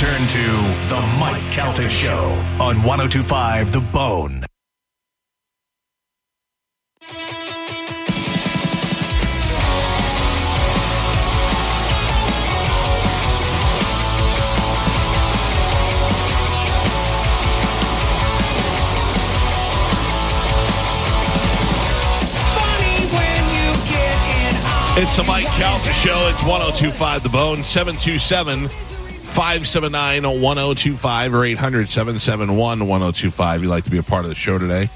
return to The Mike Calta Show on 1025 The Bone. It's the Mike Calta Show. It's 1025 The Bone, 727 579 1025 or 800 771 1025. You'd like to be a part of the show today.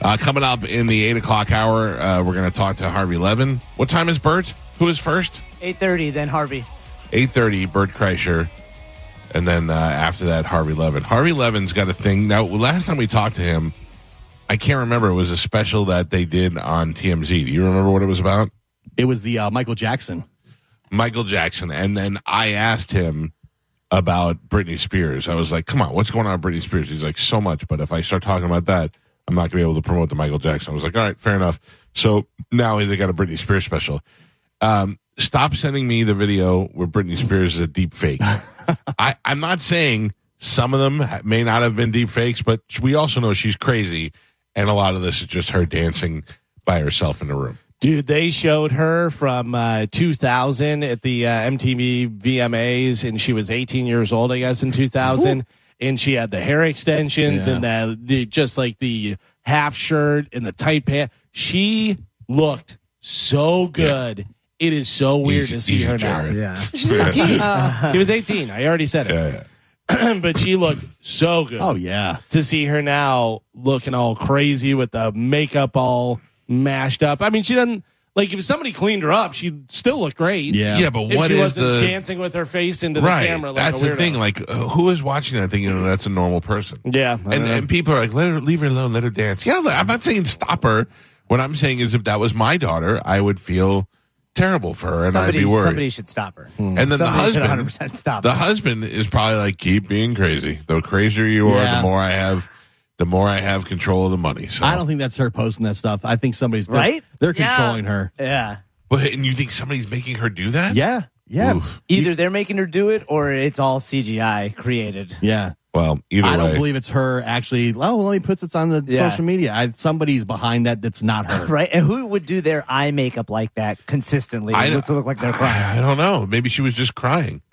Uh, coming up in the 8 o'clock hour, uh, we're going to talk to Harvey Levin. What time is Bert? Who is first? 8.30, then Harvey. 8.30, Bert Kreischer. And then uh, after that, Harvey Levin. Harvey Levin's got a thing. Now, last time we talked to him, I can't remember. It was a special that they did on TMZ. Do you remember what it was about? It was the uh, Michael Jackson. Michael Jackson. And then I asked him about Britney Spears. I was like, come on, what's going on with Britney Spears? He's like, so much. But if I start talking about that, I'm not going to be able to promote the Michael Jackson. I was like, all right, fair enough. So now they got a Britney Spears special. Um, stop sending me the video where Britney Spears is a deep fake. I, I'm not saying some of them may not have been deep fakes, but we also know she's crazy. And a lot of this is just her dancing by herself in a room. Dude, they showed her from uh, 2000 at the uh, MTV VMAs, and she was 18 years old, I guess, in 2000. And she had the hair extensions Yeah. and the, the just like the half shirt and the tight pants. She looked so good. It is so weird Easy- to see her Jared. now. Yeah. She's 18. she was 18. I already said it. Yeah, yeah. but she looked so good Oh yeah, to see her now looking all crazy with the makeup all mashed up. I mean, she doesn't like if somebody cleaned her up, she'd still look great. yeah, Yeah, but If what she is wasn't the dancing with her face into the right? camera, like that's a the weirdo. thing. Like, uh, who is watching that thinking that's a normal person? yeah, I And, know. and people are like, let her leave her alone, let her dance. Yeah, I'm not saying stop her. What I'm saying is, if that was my daughter, I would feel terrible for her, and Somebody, I'd be worried. somebody should stop her. and then the somebody should husband, 100% stop the her. husband is probably like, keep being crazy. The crazier you are, Yeah. the more I have, the more I have control of the money. So I don't think that's her posting that stuff. I think somebody's they're- Right? They're Yeah. controlling her. Yeah. But and you think somebody's making her do that? Yeah, yeah, Oof. Either they're making her do it or it's all CGI created. yeah. Well, either I don't believe it's her actually. Oh, let me put this on the Yeah. social media. I, somebody's behind that. That's not her. Right? And who would do their eye makeup like that consistently I to look like they're crying? I don't know. Maybe she was just crying.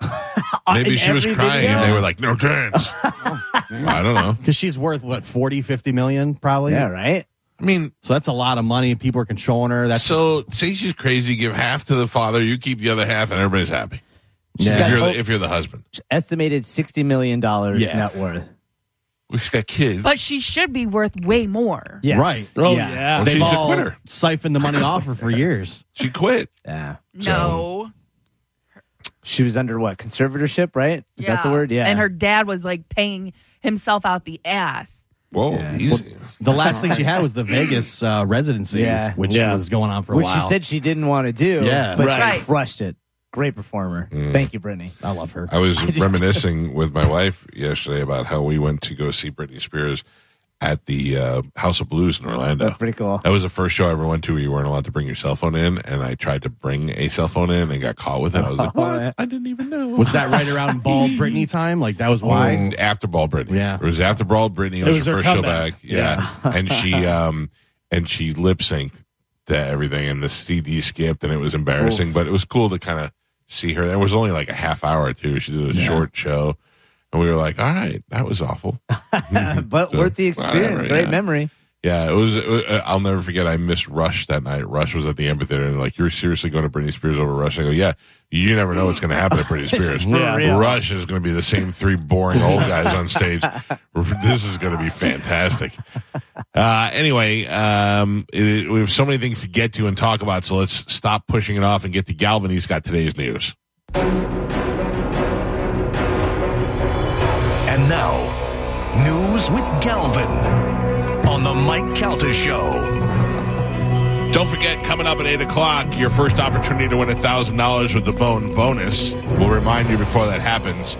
Uh, Maybe she was crying, video? and they were like, "No dance." I don't know. Because she's worth what 40, 50 million probably. Yeah, right? I mean, So that's a lot of money. And people are controlling her. That's so say she's crazy. Give half to the father. You keep the other half, and everybody's happy. She's If you're the, if you're the husband, estimated $60 million Yeah. net worth. well, she's got kids. But she should be worth way more. Yes. Right. Oh, yeah. yeah. Well, they've she's a all quitter. siphoned the money off her for years. She quit. Yeah. No. She was under what? Conservatorship, right? Is that the word? Yeah. And her dad was like paying himself out the ass. Whoa, Yeah. easy. The last thing she had was the Vegas uh, residency, Yeah. which Yeah. was going on for a Which while. she said she didn't want to do. Yeah. But Right. she crushed it. Great performer. Thank you, Britney. I love her. I was I reminiscing with my wife yesterday about how we went to go see Britney Spears at the uh, House of Blues in Orlando. That's pretty cool. That was the first show I ever went to where you weren't allowed to bring your cell phone in, and I tried to bring a cell phone in and got caught with it. I was like, Oh, "What? I didn't even know." was that right around Ball Britney time? Like that was why? And after Ball Britney. Yeah. It was after Ball Britney. It was, was her her first comeback. show back. Yeah. and she um and she lip synced to everything and the CD skipped and it was embarrassing, but it was cool to kind of see her. It was only like a half hour too. She did a short show. And we were like, all right, that was awful. but So, worth the experience. whatever, Great yeah. memory. Yeah, it was. uh, I'll never forget. I missed Rush that night. Rush was at the amphitheater, and like, you're seriously going to Britney Spears over Rush? I go, yeah. You never know what's going to happen to Britney Spears. Yeah. Rush is going to be the same three boring old guys on stage. This is going to be fantastic. Uh, anyway, um, it, we have so many things to get to and talk about, so let's stop pushing it off and get to Galvin. He's got today's news. News with Galvin on the Mike Calta Show. Don't forget, coming up at 8 o'clock, your first opportunity to win $1,000 with the Bone bonus. We'll remind you before that happens.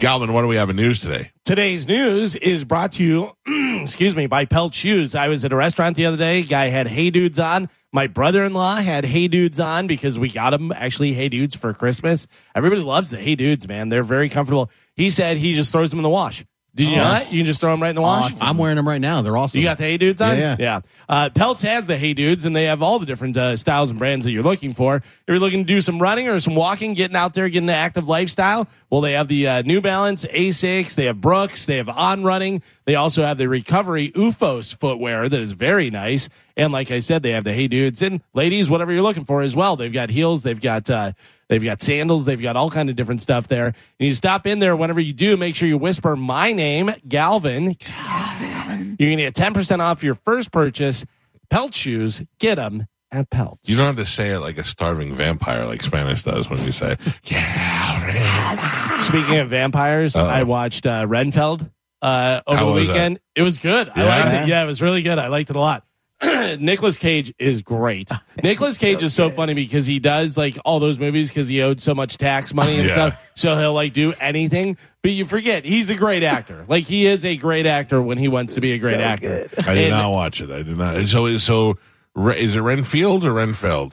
Galvin, what do we have in news today? Today's news is brought to you, excuse me, by Pelt Shoes. I was at a restaurant the other day. Guy had Hey Dudes on. My brother in law had Hey Dudes on because we got him actually Hey Dudes for Christmas. Everybody loves the Hey Dudes, man. They're very comfortable. He said he just throws them in the wash. Did you know that? You can just throw them right in the wash. I'm wearing them right now. They're awesome. You got the Hey Dudes on? Yeah, yeah. Uh, Pelts has the Hey Dudes, and they have all the different uh, styles and brands that you're looking for. If you're looking to do some running or some walking, getting out there, getting an active lifestyle, well, they have the uh, New Balance, Asics, they have Brooks, they have On Running. They also have the Recovery OOFOS footwear that is very nice. And like I said, they have the Hey Dudes and ladies, whatever you're looking for as well. They've got heels, they've got uh, they've got sandals, they've got all kind of different stuff there. And you stop in there whenever you do, make sure you whisper my name, Galvin. Galvin. You're gonna get ten percent off your first purchase. Pelt shoes, get them at Pelts. You don't have to say it like a starving vampire like Spanish does when you say, yeah. Speaking of vampires, Uh-oh. I watched uh, Renfeld uh, over How the was that? weekend. It was good. I liked it. Yeah, it was really good. I liked it a lot. Nicolas Cage is great. Nicolas Cage is so funny because he does like all those movies because he owed so much tax money and Yeah. stuff. So he'll like do anything. But you forget he's a great actor. Like he is a great actor when he wants to be a great actor. I did And- not watch it. I did not. So, so is it Renfield or Renfeld?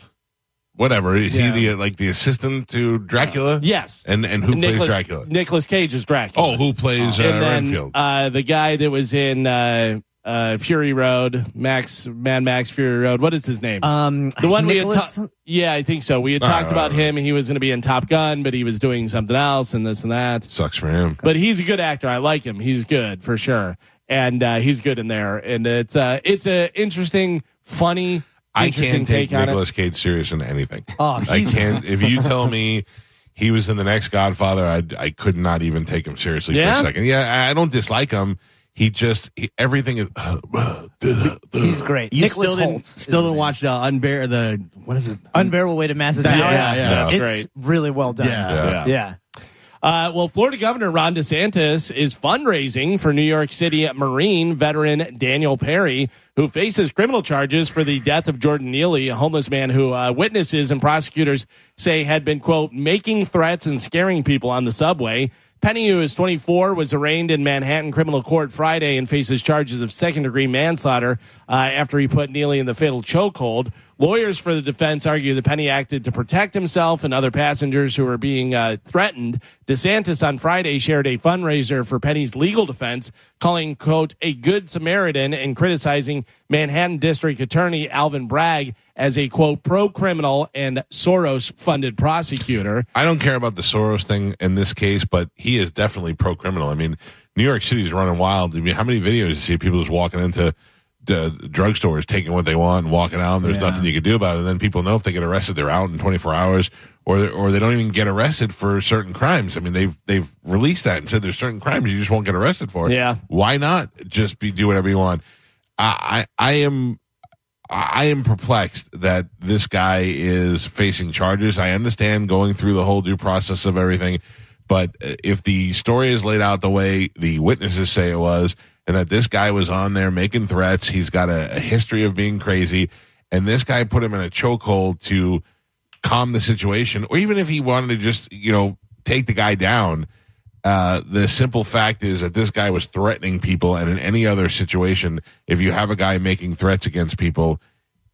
Whatever. Is Yeah. he the like the assistant to Dracula? Yes. And and who Nicholas, plays Dracula? Nicolas Cage is Dracula. Oh, who plays uh, and then Renfield? uh, the guy that was in uh, uh, Fury Road, Max Mad Max Fury Road. What is his name? Um, the one we had Nicholas- ta- Yeah, I think so. We had All talked right, about all right. him. He was going to be in Top Gun, but he was doing something else and this and that. Sucks for him. But he's a good actor. I like him. He's good for sure, and uh, he's good in there. And it's uh, it's a interesting, funny. I can't take on it. Nicolas Cage serious in anything. Oh, I can't. If you tell me he was in the next Godfather, I I could not even take him seriously Yeah? for a second. Yeah, I I don't dislike him. He just he, everything is. He's great. You Nicholas still didn't, Hoult. still didn't watch the unbear the what is it? Unbearable Weight of Massive Yeah, Talent. yeah, yeah. That's it's great. really well done. Yeah. Yeah. yeah. Uh, well, Florida Governor Ron DeSantis is fundraising for New York City Marine veteran Daniel Penny, who faces criminal charges for the death of Jordan Neely, a homeless man who uh, witnesses and prosecutors say had been, quote, making threats and scaring people on the subway. Penny, who is 24, was arraigned in Manhattan criminal court Friday and faces charges of second degree manslaughter uh, after he put Neely in the fatal chokehold. Lawyers for the defense argue that Penny acted to protect himself and other passengers who were being uh, threatened. DeSantis on Friday shared a fundraiser for Penny's legal defense, calling, quote, a good Samaritan and criticizing Manhattan District Attorney Alvin Bragg as a, quote, pro criminal and Soros funded prosecutor. I don't care about the Soros thing in this case, but he is definitely pro criminal. I mean, New York City's running wild. I mean, how many videos you see people just walking into the drugstores, taking what they want and walking out, and there's nothing you can do about it. And then people know if they get arrested, they're out in 24 hours, or or they don't even get arrested for certain crimes. I mean, they've they've released that and said there's certain crimes you just won't get arrested for. Yeah. why not just be do whatever you want? I I, I am. I am perplexed that this guy is facing charges. I understand going through the whole due process of everything, but if the story is laid out the way the witnesses say it was, and that this guy was on there making threats, he's got a, a history of being crazy, and this guy put him in a chokehold to calm the situation, or even if he wanted to just, you know, take the guy down. Uh, the simple fact is that this guy was threatening people, and in any other situation, if you have a guy making threats against people,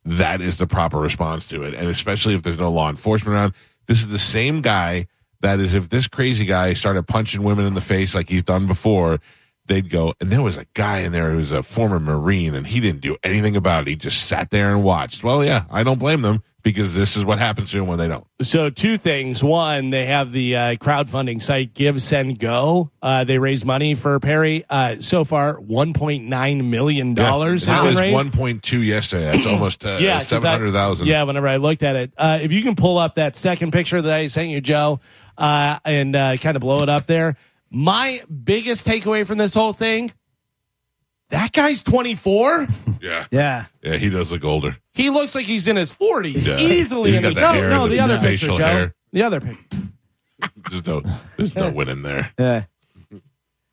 that is the proper response to it. And especially if there's no law enforcement around, this is the same guy that is if this crazy guy started punching women in the face like he's done before, they'd go, and there was a guy in there who was a former Marine and he didn't do anything about it. He just sat there and watched. Well, yeah, I don't blame them because this is what happens to them when they don't. So two things. One, they have the uh, crowdfunding site Give Send Go. Uh, they raise money for Penny. Uh, so far, one point nine million dollars Yeah, has it was 1.2 yesterday. That's almost uh, yeah, 'cause I- 700,000. Yeah, whenever I looked at it, uh, if you can pull up that second picture that I sent you, Joe, uh, and uh, kind of blow it up there. My biggest takeaway from this whole thing: that guy's twenty four. Yeah. Yeah. Yeah, he does look older. He looks like he's in his forties, Yeah. easily. He's in got the no, hair, no, the- the, other the picture, facial Joe. hair. The other picture. There's no, there's no winning there. Yeah.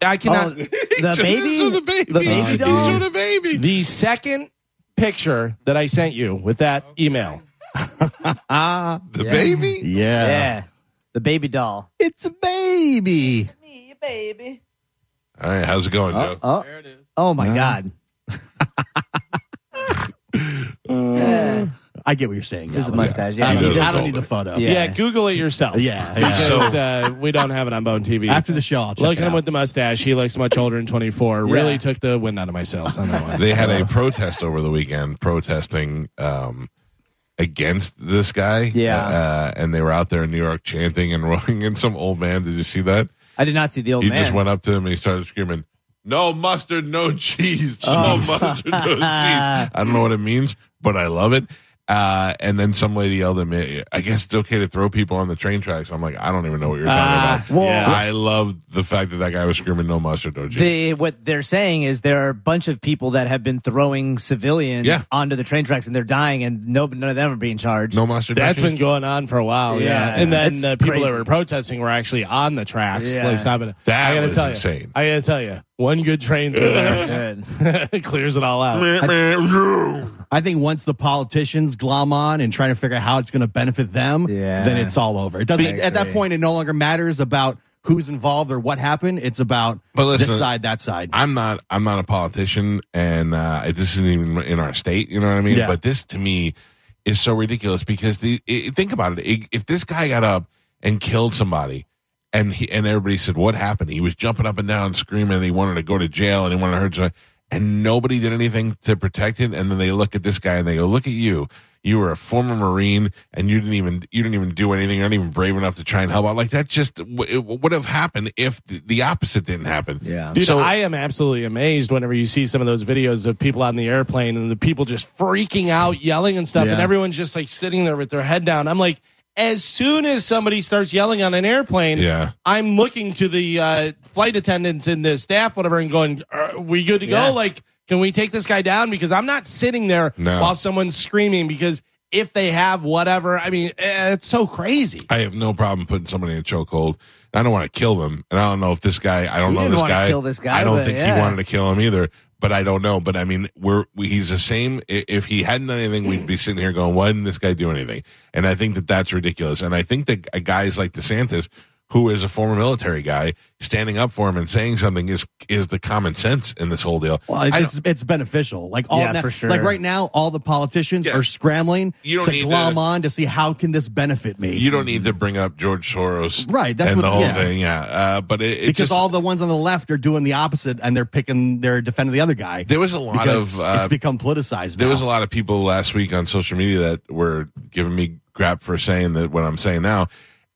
I Oh, cannot. the baby? the baby. The baby Just doll? show the baby. The second picture that I sent you with that email. The baby? Yeah. Yeah. The baby doll. It's a baby. All right, how's it going, Joe? Oh, oh my God. Yeah. I get what you're saying. His Galvin. mustache. Yeah, I don't, he need- does I don't all need the that. photo. Yeah. Yeah, Google it yourself. Yeah, yeah. Because uh, we don't have it on Bone TV. After the show, I'll check Look it at him out. with the mustache. He looks much older than 24. Really took the wind out of my sails on that one. They had a protest over the weekend protesting um, against this guy. Yeah. Uh, and they were out there in New York chanting and rolling. And some old man, did you see that? I did not see the old He man. just went up to him and he started screaming, No mustard, no cheese. No oh. mustard, no cheese. I don't know what it means, but I love it. Uh, and then some lady yelled at me, I guess it's okay to throw people on the train tracks. I'm like, I don't even know what you're talking Ah, about. well- yeah. I love the fact that that guy was screaming, No mustard, no cheese. the, what they're saying is there are a bunch of people that have been throwing civilians Yeah. onto the train tracks and they're dying and no, none of them are being charged. no mustard, no That's cheese. been going on for a while, yeah. Yeah, and then it's the people that crazy. were protesting were actually on the tracks. Yeah. Like, stopping. That I gotta was tell insane. You, I gotta tell you, one good train through there Good. it clears it all out. I think once the politicians glom on and try to figure out how it's going to benefit them, Yeah. then it's all over. It doesn't. At that agree. point, it no longer matters about who's involved or what happened. It's about But listen, this side, that side. I'm not I'm not a politician, and uh, this isn't even in our state. You know what I mean? Yeah. But this to me is so ridiculous because the i think about it. I- If this guy got up and killed somebody, and he and everybody said what happened, he was jumping up and down, screaming, and he wanted to go to jail, and he wanted to hurt somebody, and nobody did anything to protect him. And then they look at this guy and they go, "Look at you." You were a former Marine, and you didn't even you didn't even do anything. You're not even brave enough to try and help out. Like that just w- it would have happened if the, the opposite didn't happen. Yeah. Dude, So- I am absolutely amazed whenever you see some of those videos of people on the airplane and the people just freaking out, yelling and stuff, Yeah. and everyone's just like sitting there with their head down. I'm like, as soon as somebody starts yelling on an airplane, Yeah. I'm looking to the uh, flight attendants and the staff, whatever, and going, "Are we good to Yeah. go? Like, can we take this guy down? Because I'm not sitting there No. while someone's screaming because if they have whatever, I mean, eh, it's so crazy. I have no problem putting somebody in a chokehold. I don't want to kill them, and I don't know if this guy. I don't You know this guy. kill this guy, I don't but think he wanted to kill him either. But I don't know. But I mean, we're we, he's the same. If he hadn't done anything, we'd be sitting here going, "Why didn't this guy do anything?" And I think that that's ridiculous. And I think that guys like DeSantis, who is a former military guy, standing up for him and saying something is is the common sense in this whole deal. Well, it's, it's, it's beneficial. Like all Yeah, na- for sure. Like right now, all the politicians Yeah. are scrambling You don't to need glom to- on to see how can this benefit me. you don't need to bring up George Soros, Right, that's and what- the whole yeah. thing, yeah. Uh, but it, it because just, all the ones on the left are doing the opposite and they're picking, they're defending the other guy. there was a lot of uh, it's become politicized. There now. was a lot of people last week on social media that were giving me crap for saying that what I'm saying now,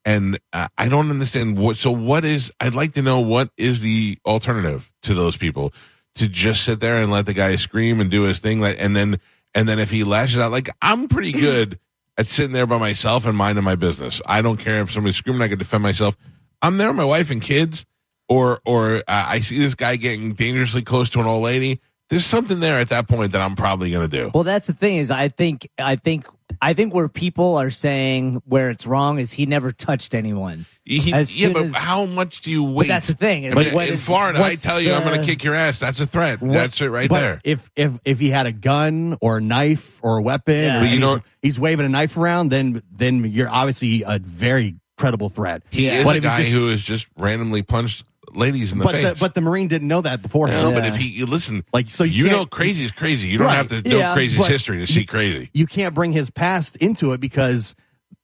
and uh, I don't understand what. So what is? I'd like to know what is the alternative to those people to just sit there and let the guy scream and do his thing, like, and then and then if he lashes out, like I'm pretty good at sitting there by myself and minding my business. I don't care if somebody's screaming, I can defend myself. I'm there with my wife and kids, or or uh, I see this guy getting dangerously close to an old lady. There's something there at that point that I'm probably going to do. Well, that's the thing is I think I think I think where people are saying where it's wrong is he never touched anyone. He- yeah, but as- how much do you wait? that's the thing, is But in is- Florida, I tell you, I'm going to kick your ass. That's a threat. that's it right But there. If if if he had a gun or a knife or a weapon, Yeah. You he's, know- he's waving a knife around, then then you're obviously a very credible threat. He is But a guy just- who has just randomly punched ladies in the but face. the, but the Marine didn't know that beforehand. no, but if he you listen, Like, so you you know, crazy is crazy. You don't Right. have to know Yeah, crazy's history to see crazy. you can't bring his past into it because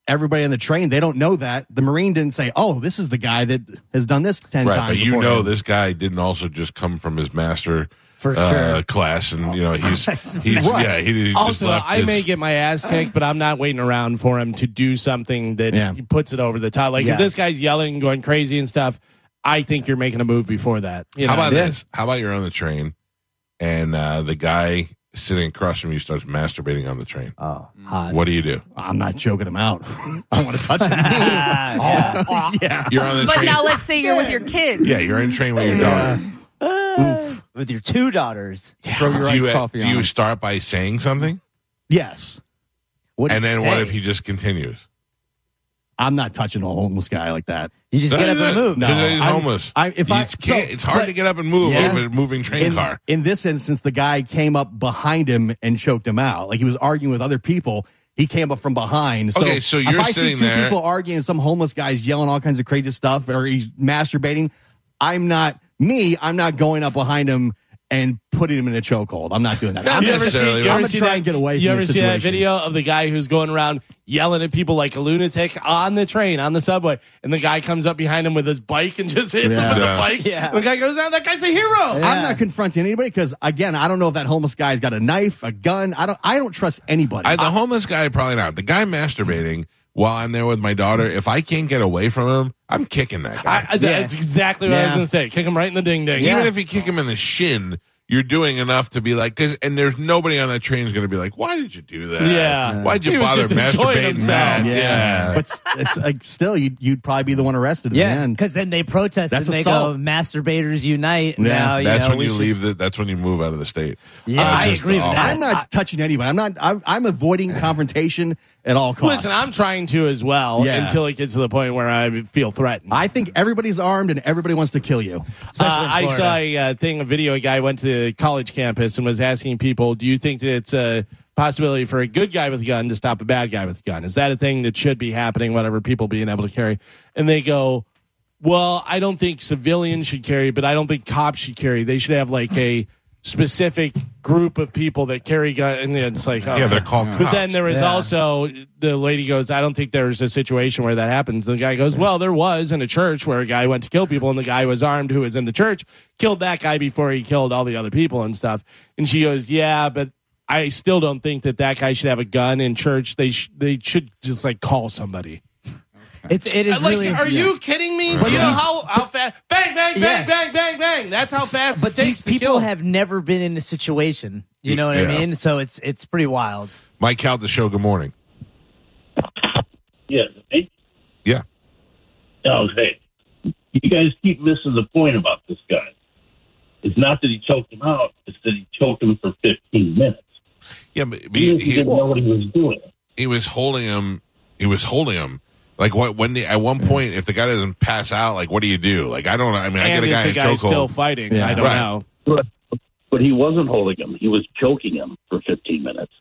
everybody on the train they don't know that the marine didn't say oh this is the guy that has done this 10 Right, times but you before know him." this guy didn't also just come from his master For uh, sure. class, and you know he's he's Right. yeah he, he just Also, left. I his- may get my ass kicked, but I'm not waiting around for him to do something that Yeah. puts it over the top. Like Yeah. if this guy's yelling and going crazy and stuff, I think you're making a move before that. You How about Yeah. this? How about you're on the train, and uh, the guy sitting across from you starts masturbating on the train. Oh, hot. What do you do? i'm not choking him out i don't want to touch him Ah, yeah. yeah You're on the But train. now let's say you're with your kids. yeah, you're in train with your daughter. With your two daughters. Throw your do iced you, coffee do on you start by saying something, yes What and you then what if he just continues? I'm not touching a homeless guy like that You just get up and move. No. He's I'm- homeless. I- if I- It's can't- so- it's hard but- to get up and move Yeah. with a moving train in, car. in this instance the guy came up behind him and choked him out like he was arguing with other people he came up from behind. So Okay, so if you're I see two there- people arguing, some homeless guy's yelling all kinds of crazy stuff, or he's masturbating. I'm not me. I'm not going up behind him and putting him in a chokehold. I'm not doing that. I'm You ever gonna- see, I'm gonna see try that, and get away You from ever this see that situation. video of the guy who's going around yelling at people like a lunatic on the train, on the subway, and the guy comes up behind him with his bike and just hits him Yeah. with the Yeah. bike? Yeah. The guy goes, "Oh, that guy's a hero." I'm not confronting anybody because again, I don't know if that homeless guy's got a knife, a gun. I don't. I don't trust anybody. I, the homeless guy probably not. The guy masturbating while I'm there with my daughter. If I can't get away from him, I'm kicking that guy. I, I- That's exactly what I was Yeah. going to say. Kick him right in the ding ding. Even if you kick him in the shin, you're doing enough to be like, cause, and there's nobody on that train is going to be like, why did you do that? Yeah. Why'd you He was bother just enjoying masturbating? himself. Matt? yeah. Yeah. but it's, it's like still, you'd, you'd probably be the one arrested. Yeah, in the end. because then they protest That's and they assault. go, "Masturbators unite." Yeah. now, you that's know, when we you should- leave the, that's when you move out of the state. Yeah, Uh, I agree with that. I'm not touching anybody. I'm not. I'm, I'm avoiding confrontation at all costs. Listen, I'm trying to as well Yeah. until it gets to the point where I feel threatened. I think everybody's armed and everybody wants to kill you. Uh, I saw a uh, thing, a video. A guy went to college campus and was asking people, "Do you think that it's a possibility for a good guy with a gun to stop a bad guy with a gun? Is that a thing that should be happening? Whatever people being able to carry?" And they go, "Well, I don't think civilians should carry, but I don't think cops should carry. They should have like a specific group of people that carry guns. And it's like, Yeah, they're called But cops. then there is Yeah. also the lady goes, I don't think there's a situation where that happens. The guy goes, Well, there was in a church where a guy went to kill people, and the guy was armed who was in the church, killed that guy before he killed all the other people and stuff. And she goes, Yeah, but I still don't think that that guy should have a gun in church. They sh- they should just like call somebody. It's it is uh, like, really. are you kidding me? Do you know how how fast? Bang bang bang Yeah. bang bang bang. That's how fast But it takes these to people kill. have never been in a situation. You know what Yeah. I mean? So it's it's pretty wild. Mike Calta show. Good morning. Yeah. Hey, Yeah. Okay. You guys keep missing the point about this guy. It's not that he choked him out; it's that he choked him for 15 minutes. Yeah, but He, he, he he, didn't know what he was doing. he was holding him. He was holding him. Like what? When the, at one point, if the guy doesn't pass out, like what do you do? Like I don't. I mean, I get a guy the in guy still chokehold. fighting? Yeah. I don't Right. know. But, but he wasn't holding him; he was choking him for 15 minutes.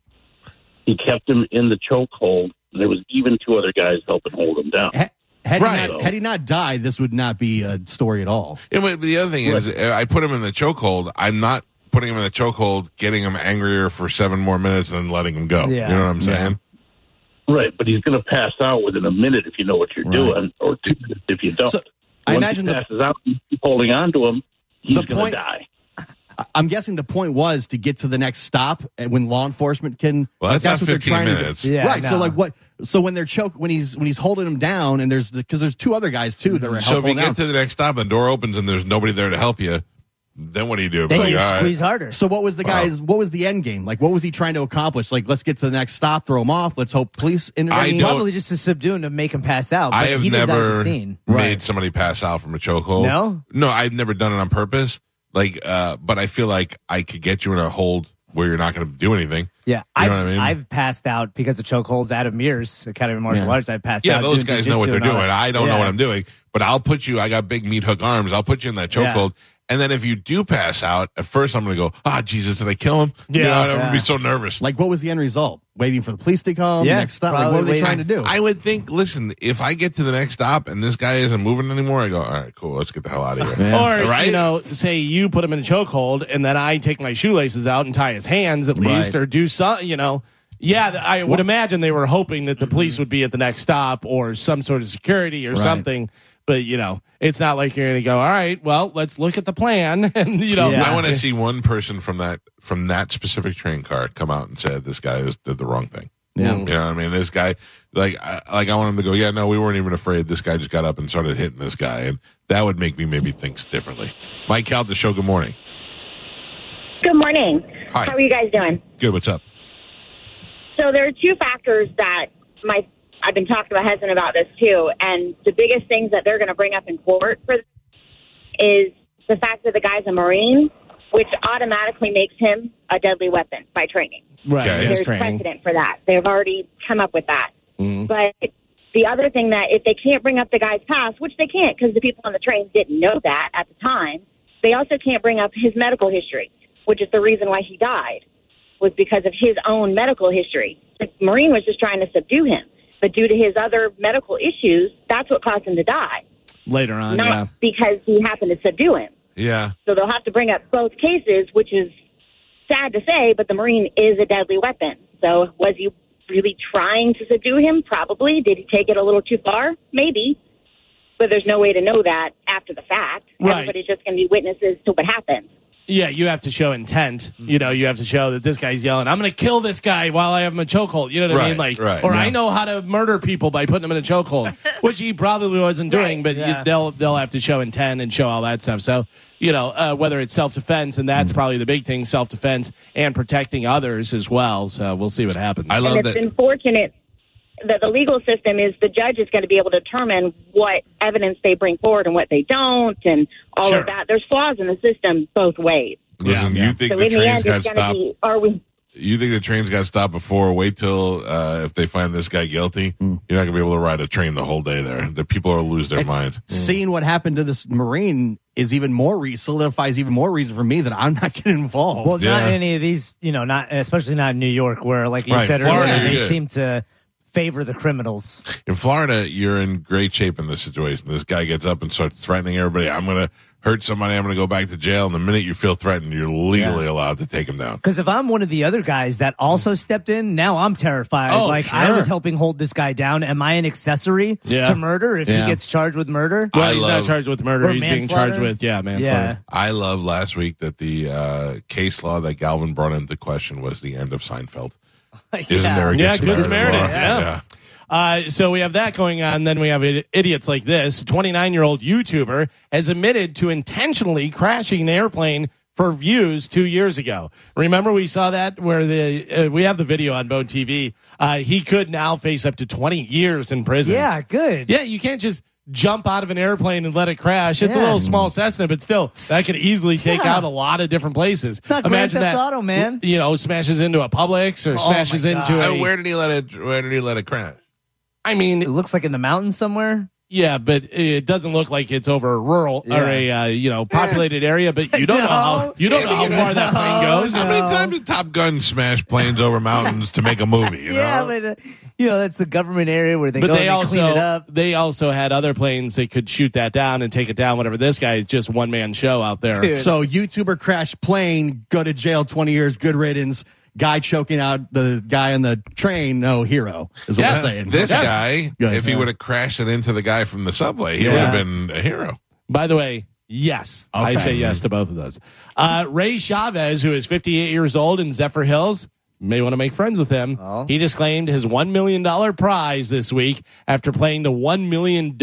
He kept him in the chokehold. And there was even two other guys helping hold him down. Ha- Had, Right. he not, had he not died, this would not be a story at all. And what- the other thing is, I put him in the chokehold. I'm not putting him in the chokehold, getting him angrier for seven more minutes, and then letting him go. Yeah. You know what I'm saying? Right, but he's going to pass out within a minute if you know what you're Right. doing, or two minutes if you don't. So, I imagine he the- passes out, keep holding on to him. He's going to die. I'm guessing the point was to get to the next stop and when law enforcement can. Well, that's like, not what they're 15 trying to do. Yeah, right. So like what? So when they're choke when he's when he's holding him down and there's because there's two other guys too that are So if you helping get to the next stop, and the door opens, and there's nobody there to help you, then what do you do? Then Like, you all right. squeeze harder. So what was the Wow. guys? What was the end game? Like what was he trying to accomplish? Like let's get to the next stop, throw him off. Let's hope police I intervene. don't- Probably just to subdue him to make him pass out. But I have he didn't die at never the scene. made Right. somebody pass out from a chokehold. No? no, I've never done it on purpose. Like, uh, but I feel like I could get you in a hold where you're not going to do anything. Yeah, You I've, know what I mean? I've passed out because of chokeholds. Adam Mears, Academy of Martial Yeah. Arts. I've passed Yeah, out. those guys know what they're doing. I don't know what I'm doing, but I'll put you. I got big meat hook arms. I'll put you in that Yeah. chokehold. And then if you do pass out, at first I'm going to go, ah, Jesus, did I kill him? You Yeah. know, I'm going to be so nervous. Like what was the end result? Waiting for the police to come. Yeah, next stop. Like, what are they waiting. trying to do? I would think, listen, if I get to the next stop and this guy isn't moving anymore, I go, all right, cool, let's get the hell out of here. Or Right? you know, say you put him in a chokehold, and then I take my shoelaces out and tie his hands at least, Right. or do some. You know, yeah, I would imagine they were hoping that the police would be at the next stop or some sort of security or Right. something. But you know, it's not like you're going to go. All right, well, let's look at the plan, and you know, Yeah. I want to see one person from that from that specific train car come out and said this guy is, did the wrong thing. Yeah. You know what I mean? This guy, like, I, like I want him to go. Yeah, no, we weren't even afraid. This guy just got up and started hitting this guy, and that would make me maybe think differently. Mike Calta show. Good morning. Good morning. Hi. How are you guys doing? Good. What's up? So there are two factors that my I've been talking to my husband about this too, and the biggest things that they're going to bring up in court for is the fact that the guy's a Marine, which automatically makes him a deadly weapon by training. right? Okay. There's training. precedent for that. They've already come up with that. Mhm. But the other thing that if they can't bring up the guy's past, which they can't because the people on the train didn't know that at the time, they also can't bring up his medical history, which is the reason why he died, was because of his own medical history. The Marine was just trying to subdue him, but due to his other medical issues, that's what caused him to die, Later on, not yeah. because he happened to subdue him. Yeah. So they'll have to bring up both cases, which is sad to say, but the Marine is a deadly weapon. So was he really trying to subdue him? Probably. Did he take it a little too far? Maybe. But there's no way to know that after the fact. Right. Everybody's just going to be witnesses to what happened. Yeah, you have to show intent. You know, you have to show that this guy's yelling, "I'm going to kill this guy while I have him in a chokehold." You know what I mean? Like, right, or yeah. I know how to murder people by putting them in a chokehold, which he probably wasn't doing. Right. But you, Yeah. they'll they'll have to show intent and show all that stuff. So you know, uh, whether it's self defense, and that's probably the big thing: self defense and protecting others as well. So we'll see what happens. I love and it's that. unfortunate that the legal system is the judge is going to be able to determine what evidence they bring forward and what they don't, and all Sure. of that. There's flaws in the system both ways. Listen, Yeah, you think So the in the trains end, got it's going stopped? to be: Are we? You think the trains got stopped before? Wait till uh, if they find this guy guilty, you're not gonna be able to ride a train the whole day there. The people are lose their mind. Seeing what happened to this Marine is even more re- solidifies even more reason for me that I'm not getting involved. Well, Yeah. not any of these, you know, not especially not in New York, where, like you Right, said Florida, earlier, they good. seem to favor the criminals. In Florida, you're in great shape in this situation. This guy gets up and starts threatening everybody. I'm gonna hurt somebody. I'm gonna go back to jail. And the minute you feel threatened, you're legally allowed to take him down. Because if I'm one of the other guys that also stepped in, now I'm terrified. Oh, like I was helping hold this guy down. Am I an accessory Yeah. to murder if Yeah. he gets charged with murder? well, I he's love- not charged with murder; he's being charged with yeah, manslaughter. Yeah. I love last week that the uh, case law that Galvin brought into question was the end of Seinfeld. Isn't Yeah. there a Yeah, Good Good Samaritan Samaritan, law? yeah. Uh, so we have that going on. Then we have idiots like this. 29 year old YouTuber has admitted to intentionally crashing an airplane for views two years ago. Remember we saw that where the uh, we have the video on Bone TV. Uh, he could now face up to 20 years in prison. Yeah, good. Yeah, you can't just jump out of an airplane and let it crash. It's a little small Cessna, but still, that could easily take Yeah. out a lot of different places. It's not Grand Imagine Theft that, Auto, man. You know, smashes into a Publix or Oh, smashes into a. Uh, where did he let it? Where did he let it crash? I mean, It looks like in the mountains somewhere. Yeah, but it doesn't look like it's over a rural or a uh, you know populated area. But you don't know how you don't know how far that plane goes. How many times did Top Gun smash planes over mountains to make a movie? You Yeah, know? but uh, you know that's the government area where they But go they and they clean it also up. they also had other planes that could shoot that down and take it down. Whatever. This guy is just one man show out there. Dude. So YouTuber crash plane, go to jail 20 years, good riddance. Guy choking out the guy on the train, no hero is what Yes. we're saying. This Yeah. guy, Good, if he would have crashed it into the guy from the subway, he Yeah. would have been a hero. By the way, yes, I say yes to both of those. Uh, Ray Chavez, who is 58 years old in Zephyr Hills, may want to make friends with him. Oh. He just claimed his $1 million prize this week after playing the $1 million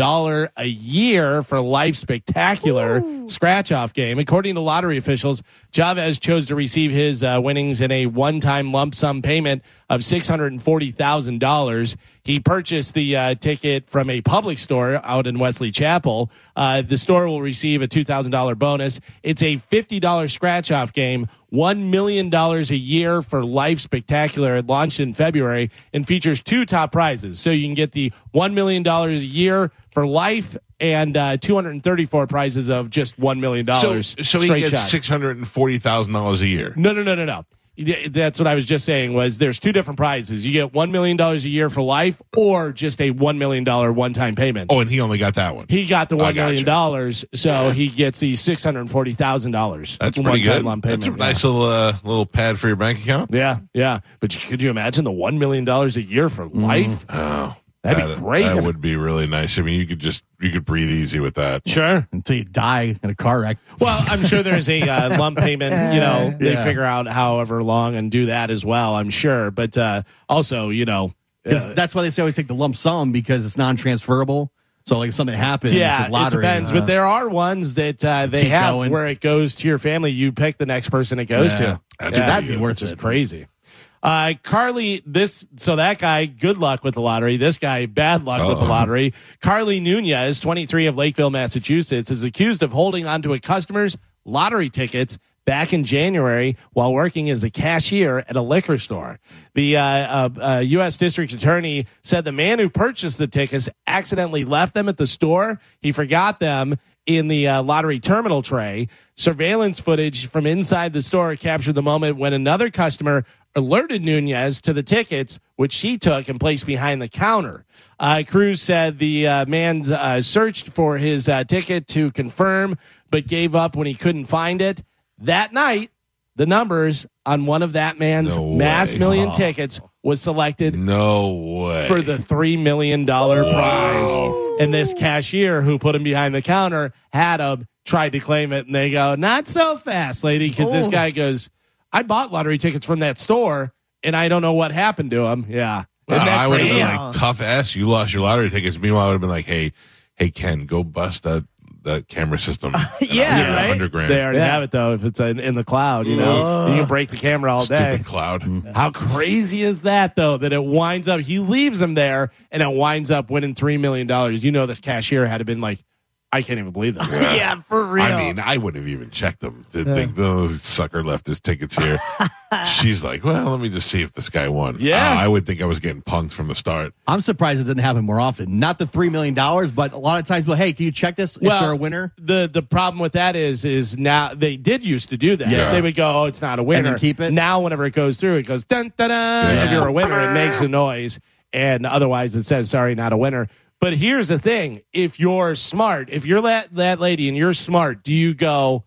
a year for Life Spectacular scratch off game. According to lottery officials, Chavez chose to receive his uh, winnings in a one time lump sum payment of $640,000. He purchased the uh, ticket from a public store out in Wesley Chapel. Uh, the store will receive a $2,000 bonus. It's a $50 scratch off game, $1 million a year for Life Spectacular. It launched in February and features two top prizes. So you can get the $1 million a year for life and uh, 234 prizes of just $1 million. So, so he gets six hundred and forty thousand dollars a year. No, no, no, no, no. Yeah, That's what I was just saying. Was there's two different prizes. You get one million dollars a year for life, or just a one million dollar one time payment. Oh, and he only got that one. He got the one got million you. dollars, so he gets the six hundred forty thousand dollars. That's pretty good. Lump That's payment. a nice little uh, little pad for your bank account. Yeah, yeah. But could you imagine the one million dollars a year for life? Oh, That'd be great. That would be really nice. I mean, you could just you could breathe easy with that. Sure. Until you die in a car wreck. Well, I'm sure there's a uh, lump payment. You know, they Yeah. figure out however long and do that as well. I'm sure, but uh, also, you know, uh, that's why they say always take the lump sum because it's non transferable. So, like, if something happens, Yeah, it's a lottery, it depends. uh, but there are ones that uh, they have going. where it goes to your family. You pick the next person it goes Yeah. to. That's Yeah, that'd be worth which is it. crazy. Uh, Carly, this so that guy, good luck with the lottery. This guy, bad luck with the lottery. Carly Nunez, 23 of Lakeville, Massachusetts, is accused of holding onto a customer's lottery tickets back in January while working as a cashier at a liquor store. The uh, uh, uh, U.S. District Attorney said the man who purchased the tickets accidentally left them at the store. He forgot them in the uh, lottery terminal tray. Surveillance footage from inside the store captured the moment when another customer alerted Nunez to the tickets, which she took and placed behind the counter. Uh, Cruz said the uh, man uh, searched for his uh, ticket to confirm, but gave up when he couldn't find it. That night, the numbers on one of that man's No mass way. million tickets was selected No way. for the three million dollar prize. And this cashier who put him behind the counter had him tried to claim it, and they go, "Not so fast, lady," because this guy goes, "I bought lottery tickets from that store, and I don't know what happened to them. Yeah, Isn't that I would have been like, tough ass. You lost your lottery tickets. Meanwhile, I would have been like, hey, hey, Ken, go bust that that camera system. Yeah, you a right? hundred grand. They already have it though. If it's in, in the cloud, you know, you can break the camera all day. Stupid cloud. Mm. How crazy is that, though, that it winds up, he leaves him there and it winds up winning $3 million. You know, this cashier had to been like, I can't even believe this. yeah, for real. I mean, I wouldn't have even checked them. Did think the sucker left his tickets here? She's like, well, let me just see if this guy won. Yeah. Uh, I would think I was getting punked from the start. I'm surprised it didn't happen more often. Not the three million dollars, but a lot of times, well, hey, can you check this if they're a winner? The the problem with that is is now they did used to do that. Yeah. They would go, oh, it's not a winner. then keep it? Now, whenever it goes through, it goes dun dun dun. Yeah. If you're a winner, it makes a noise, and otherwise it says sorry, not a winner. But here's the thing: if you're smart, if you're that that lady and you're smart, do you go?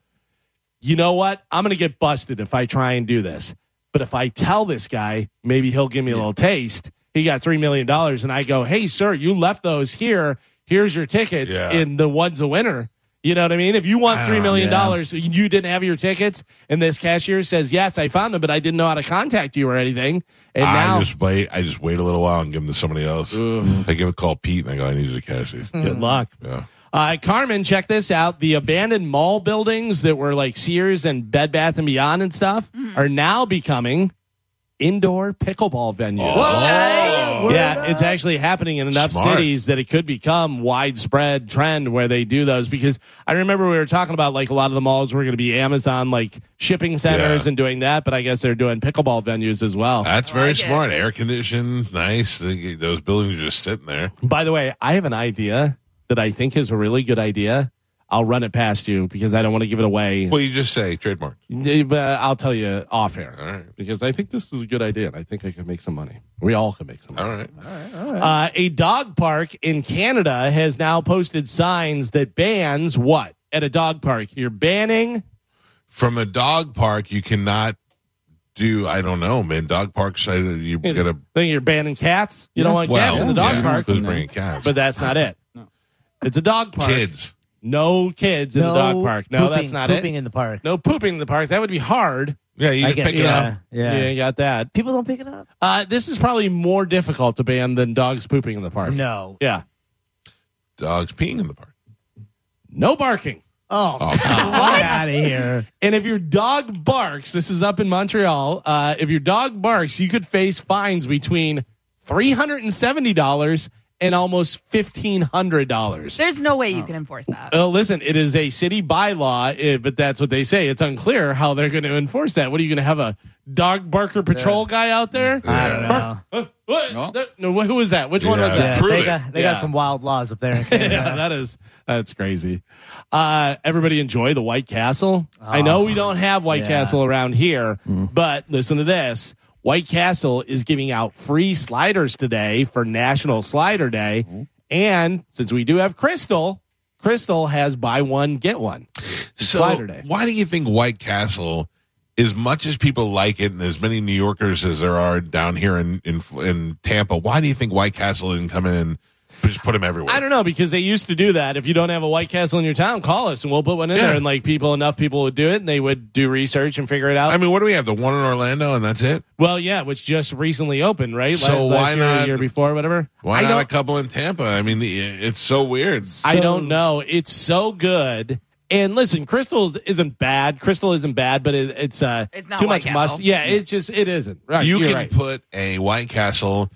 You know what? I'm going to get busted if I try and do this. But if I tell this guy, maybe he'll give me a little taste. He got $3 million. And I go, hey, sir, you left those here. Here's your tickets. Yeah. And the one's a winner. You know what I mean? If you want I $3 yeah. you didn't have your tickets, and this cashier says, yes, I found them, but I didn't know how to contact you or anything. And now, I just wait. I just wait a little while and give them to somebody else. I give a call Pete and I go, I need you to cash these. good luck. Yeah. Uh, Carmen, check this out. The abandoned mall buildings that were like Sears and Bed Bath and Beyond and stuff are now becoming indoor pickleball venues. Yeah, it's actually happening in enough Smart. cities that it could become widespread trend where they do those. Because I remember we were talking about like a lot of the malls were going to be Amazon like shipping centers Yeah. and doing that, but I guess they're doing pickleball venues as well. That's very like it. smart. Air conditioned, nice. Those buildings are just sitting there. By the way, I have an idea that I think is a really good idea. I'll run it past you because I don't want to give it away. Well, you just say trademark. But I'll tell you off air All right. because I think this is a good idea and I think I can make some money. We all can make some All money. right. Uh, a dog park in Canada has now posted signs that bans what at a dog park? You're banning. From a dog park, you cannot do, I don't know, man. Dog parks, I- you got to. Think you're banning cats. You don't want Well, cats in the dog yeah, park, Who's bringing cats? but that's not it. no. It's a dog park. Kids. No kids in no the dog park. No, pooping, that's not it. pooping it. in the park. No pooping in the park. That would be hard. Yeah, you I just guess, pick it yeah, up. yeah. You ain't got that. People don't pick it up. Uh, this is probably more difficult to ban than dogs pooping in the park. No. Yeah. Dogs peeing in the park. No barking. Oh, Oh, get out of here. And if your dog barks, this is up in Montreal. Uh, if your dog barks, you could face fines between three hundred and seventy dollars and almost fifteen hundred dollars. There's no way you can enforce that. Uh, listen, it is a city bylaw, eh, but that's what they say. It's unclear how they're going to enforce that. What are you going to have a dog barker patrol guy out there? I don't know. Uh, what? No. no, who was that? Which one was that? Yeah, they got they Yeah. got some wild laws up there. in yeah, that is that's crazy. Uh, everybody enjoy the White Castle. I know we don't have White yeah. Castle around here, but listen to this. White Castle is giving out free sliders today for National Slider Day. And since we do have Krystal, Krystal has buy one, get one. So, Slider Day. why do you think White Castle, as much as people like it, and as many New Yorkers as there are down here in in, in Tampa, why do you think White Castle didn't come in just put them everywhere? I don't know because they used to do that. If you don't have a White Castle in your town, call us and we'll put one in Yeah. there. And like people, enough people would do it and they would do research and figure it out. I mean, what do we have? The one in Orlando, and that's it. Well, yeah, which just recently opened, right? So last why year, not- year before, whatever. Why I not a couple in Tampa? I mean, it's so weird. I don't know. It's so good. And listen, Krystal isn't bad. Krystal isn't bad, but it, it's uh It's not too White much Castle. must. Yeah, it just it isn't. Right, you can right. put a White Castle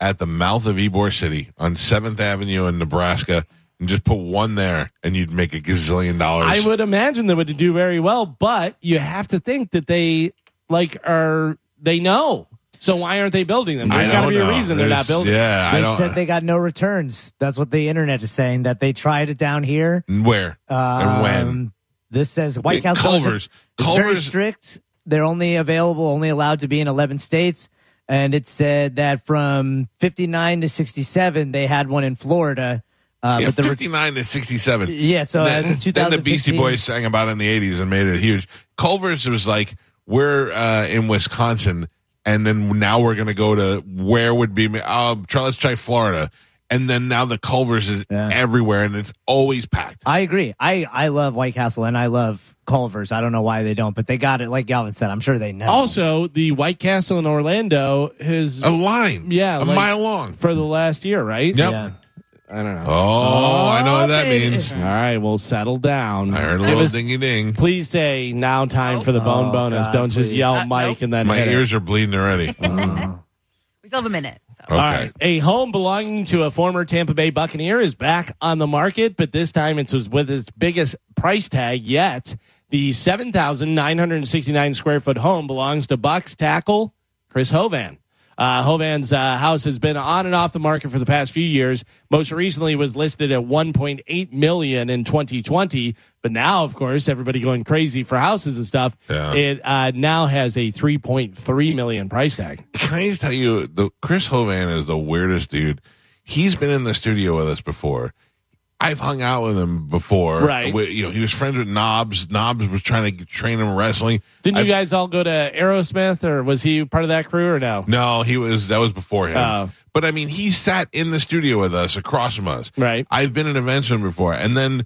at the mouth of Ybor City on Seventh Avenue in Nebraska, and just put one there, and you'd make a gazillion dollars. I would imagine they would do very well, but you have to think that they like are they know. So why aren't they building them? There's got to don't be a know. reason they're not building. Yeah, I They don't. said they got no returns. That's what the internet is saying. That they tried it down here. where and when? Um, This says White Yeah, Castle. is- Culver's. very strict they're only available, only allowed to be in 11 states. And it said that from 59 to 67, they had one in Florida. Uh, Yeah, but the re- 59 to 67. Yeah, so then, as of then the Beastie Boys sang about it in the 80s and made it huge. Culver's was like, we're uh, in Wisconsin, and then now we're going to go to where would be, uh, try, let's try Florida. And then now the Culver's is Yeah. everywhere, and it's always packed. I agree. I, I love White Castle and I love Culver's. I don't know why they don't, but they got it. Like Galvin said, I'm sure they know. Also, the White Castle in Orlando has A line. Yeah, A like- mile long. for the last year, right? Yep. yeah. I don't know. Oh, I know what that baby. means. All right, we'll settle down. I heard a little us- dingy ding. Please say now time for the bone Oh, bonus. God, Don't just yell Uh, Mike nope. and then My hit it. ears are bleeding already. We still have a minute. Okay. All right. A home belonging to a former Tampa Bay Buccaneer is back on the market, but this time it's with its biggest price tag yet. The 7,969 square foot home belongs to Bucs tackle Chris Hovan. Uh, Hovan's uh, house has been on and off the market for the past few years. Most recently was listed at 1.8 million in 2020, but now, of course, everybody going crazy for houses and stuff. Yeah. It uh, now has a 3.3 million price tag. Can I just tell you, the Chris Hovan is the weirdest dude. He's been in the studio with us before. I've hung out with him before. Right. We- you know, he was friends with Knobbs. Knobbs was trying to get- train him wrestling. Didn't you guys all go to Aerosmith, or was he part of that crew, or no? No, he was. That was before him. Oh. But I mean, he sat in the studio with us, across from us. Right. I've been at events with him before, and then,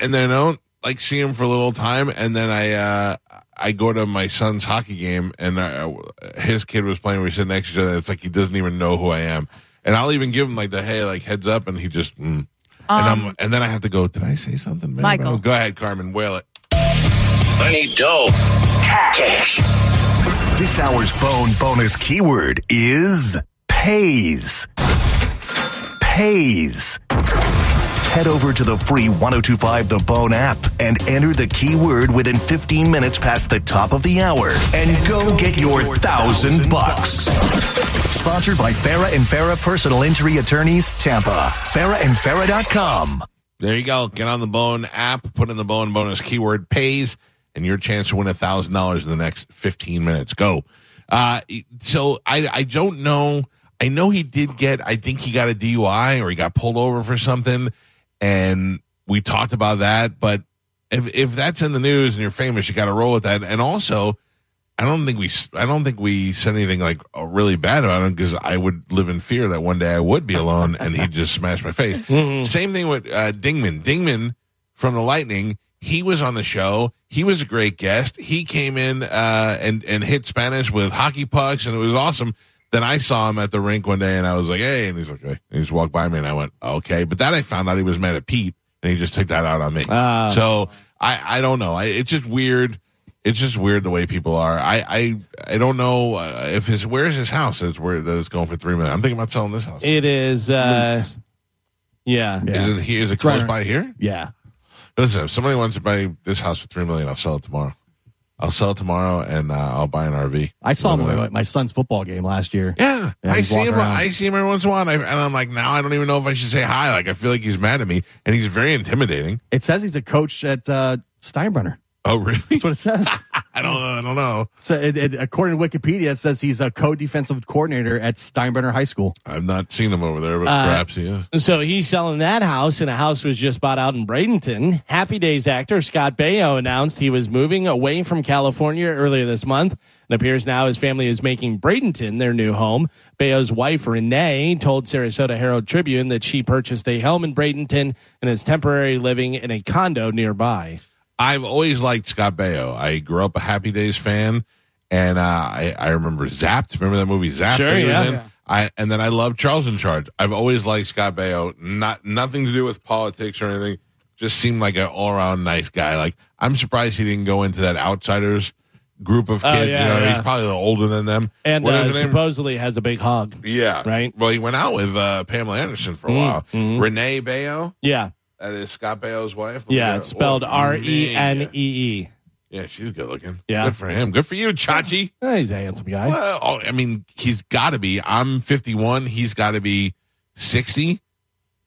and then I don't like see him for a little time, and then I, uh I go to my son's hockey game, and uh, his kid was playing. We sit next to each other. It's like he doesn't even know who I am, and I'll even give him like the hey, like heads up, and he just. Mm. And I'm, um, and then I have to go. Did I say something, man? Michael. Go ahead, Carmen. Wail it. I need dough. Cash. This hour's bone bonus keyword is pays. Pays. Head over to the free 1025 The Bone app and enter the keyword within 15 minutes past the top of the hour and go get your thousand bucks. Sponsored by Farah and Farah Personal Injury Attorneys, Tampa. FarahandFarah.com. There you go. Get on the Bone app, put in the Bone bonus keyword pays, and your chance to win a thousand dollars in the next fifteen minutes. Go. Uh, so I I don't know. I know he did get. I think he got a DUI or he got pulled over for something, and we talked about that. But if if that's in the news and you're famous, you got to roll with that. And also, I don't think we I don't think we said anything like uh, really bad about him because I would live in fear that one day I would be alone and he'd just smash my face. Same thing with uh, Dingman. Dingman from the Lightning. He was on the show. He was a great guest. He came in uh, and and hit Spanish with hockey pucks, and it was awesome. Then I saw him at the rink one day, and I was like, "Hey!" And he's like, "Hey!" And he just walked by me, and I went, "Okay." But then I found out he was mad at Pete, and he just took that out on me. Ah. so I I don't know. I, it's just weird. It's just weird the way people are. I I, I don't know uh, if his where's his house. It's where that it's going for three million. I'm thinking about selling this house. It is. Uh, Roots. yeah. Is it here? Is it close Right. by here? Yeah. Listen, if somebody wants to buy this house for three million, I'll sell it tomorrow. I'll sell it tomorrow, and uh, I'll buy an RV. I saw him at my, my son's football game last year. Yeah, Yeah, I see him. around. I see him every once in a while, and, I, and I'm like, now I don't even know if I should say hi. Like, I feel like he's mad at me, and he's very intimidating. It says he's a coach at uh, Steinbrenner. Oh, really? That's what it says. I don't know. I don't know. so it, it, according to Wikipedia, it says he's a co-defensive coordinator at Steinbrenner High School. I've not seen him over there, but Uh, perhaps he is. So he's selling that house, and a house was just bought out in Bradenton. Happy Days actor Scott Baio announced he was moving away from California earlier this month. It appears now his family is making Bradenton their new home. Baio's wife, Renee, told Sarasota Herald Tribune that she purchased a home in Bradenton and is temporarily living in a condo nearby. I've always liked Scott Baio. I grew up a Happy Days fan, and uh, I, I remember Zapped. Remember that movie Zapped? Sure, that he was yeah. in? Yeah. I and then I love Charles in Charge. I've always liked Scott Baio. Not nothing to do with politics or anything. Just seemed like an all around nice guy. Like I'm surprised he didn't go into that outsiders group of Oh, kids. yeah, you know, yeah. he's probably a little older than them. And uh, supposedly has a big hog. yeah, right? Well, he went out with uh, Pamela Anderson for a Mm, while. mhm. Renee Baio. Yeah. That is Scott Baio's wife. Me Yeah. It's spelled oh, R E N E E. Yeah, she's good looking. Yeah. Good for him. Good for you, Chachi. Oh, he's a handsome guy. Well, oh, I mean, he's got to be. I'm 51. He's got to be 60,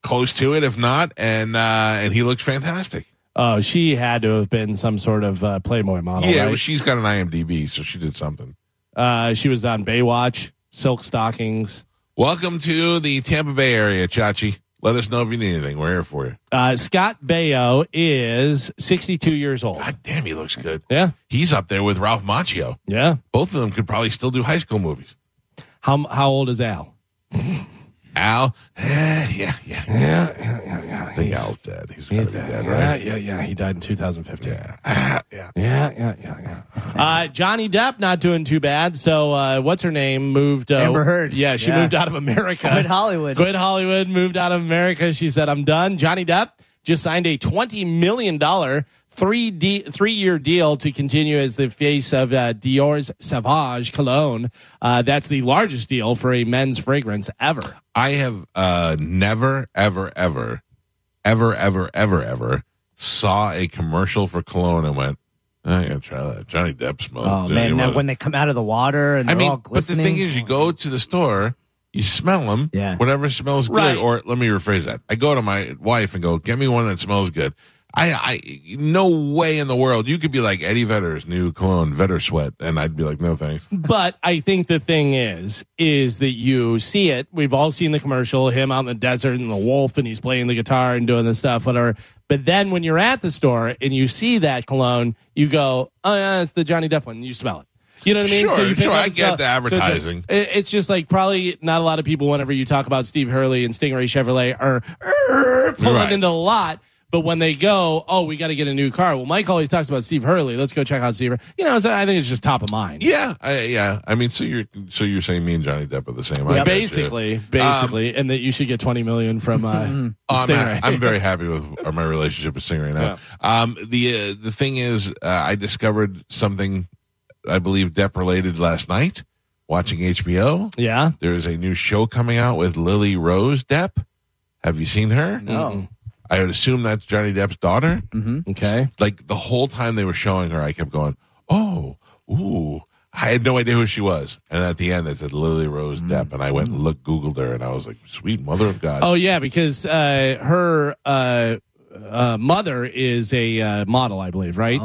close to it, if not. And uh, and he looks fantastic. Oh, she had to have been some sort of uh, Playboy model. yeah, right? well, she's got an IMDb, so she did something. uh, she was on Baywatch, Silk Stockings. Welcome to the Tampa Bay area, Chachi. Let us know if you need anything. We're here for you. Uh, Scott Baio is 62 years old. God damn, he looks good. Yeah, He's up there with Ralph Macchio. yeah. Both of them could probably still do high school movies. How how old is Al? Al, eh, yeah, yeah, Yeah, yeah, yeah. yeah. I think Al's dead. He's gotta be dead, yeah, right? yeah, yeah. He died in 2015. Yeah, yeah. Yeah, yeah, yeah, yeah. Uh, Johnny Depp not doing too bad. So, uh, what's her name? Moved. Uh, Amber Heard. Yeah, she Yeah. moved out of America. Quit Hollywood. Quit Hollywood. Moved out of America. She said, "I'm done." Johnny Depp just signed a twenty million dollar three D three year deal to continue as the face of uh, Dior's Sauvage cologne. Uh, that's the largest deal for a men's fragrance ever. I have uh, never, ever, ever, ever, ever, ever, ever saw a commercial for cologne and went, I gotta try that. Johnny Depp smells. Oh Johnny man, now Depp. when they come out of the water and I they're mean, all but the thing is, you go to the store, you smell them. Yeah. Whatever smells good. Right. Or let me rephrase that. I go to my wife and go, get me one that smells good. I, I, no way in the world. You could be like Eddie Vedder's new cologne, Vedder Sweat, and I'd be like, no thanks. but I think the thing is, is that you see it. We've all seen the commercial, him out in the desert and the wolf, and he's playing the guitar and doing the stuff, whatever. But then when you're at the store and you see that cologne, you go, oh yeah, it's the Johnny Depp one. You smell it. You know what I mean? Sure, you sure, I get the So it's- advertising. it's just like probably not a lot of people, whenever you talk about Steve Hurley and Stingray Chevrolet, are er, pulling Right. into the lot. But when they go, oh, we got to get a new car. Well, Mike always talks about Steve Hurley. Let's go check out Steve. Hur-" You know, so I think it's just top of mind. Yeah, I, yeah. I mean, so you're, so you're saying me and Johnny Depp are the same. I Yeah, get you. basically, basically, and that you should get twenty million from uh, Oh, I'm, Stingray. I'm very happy with my relationship with Stingray now. Um, the uh, the thing is, uh, I discovered something I believe Depp related last night watching HBO. yeah. There is a new show coming out with Lily Rose Depp. Have you seen her? No. I would assume that's Johnny Depp's daughter. Okay. Like the whole time they were showing her, I kept going, "Oh, ooh." I had no idea who she was, and at the end it said Lily Rose Depp, and I went and looked, Googled her, and I was like, "Sweet Mother of God!" Oh yeah, because uh, her uh, uh, mother is a uh, model, I believe, right?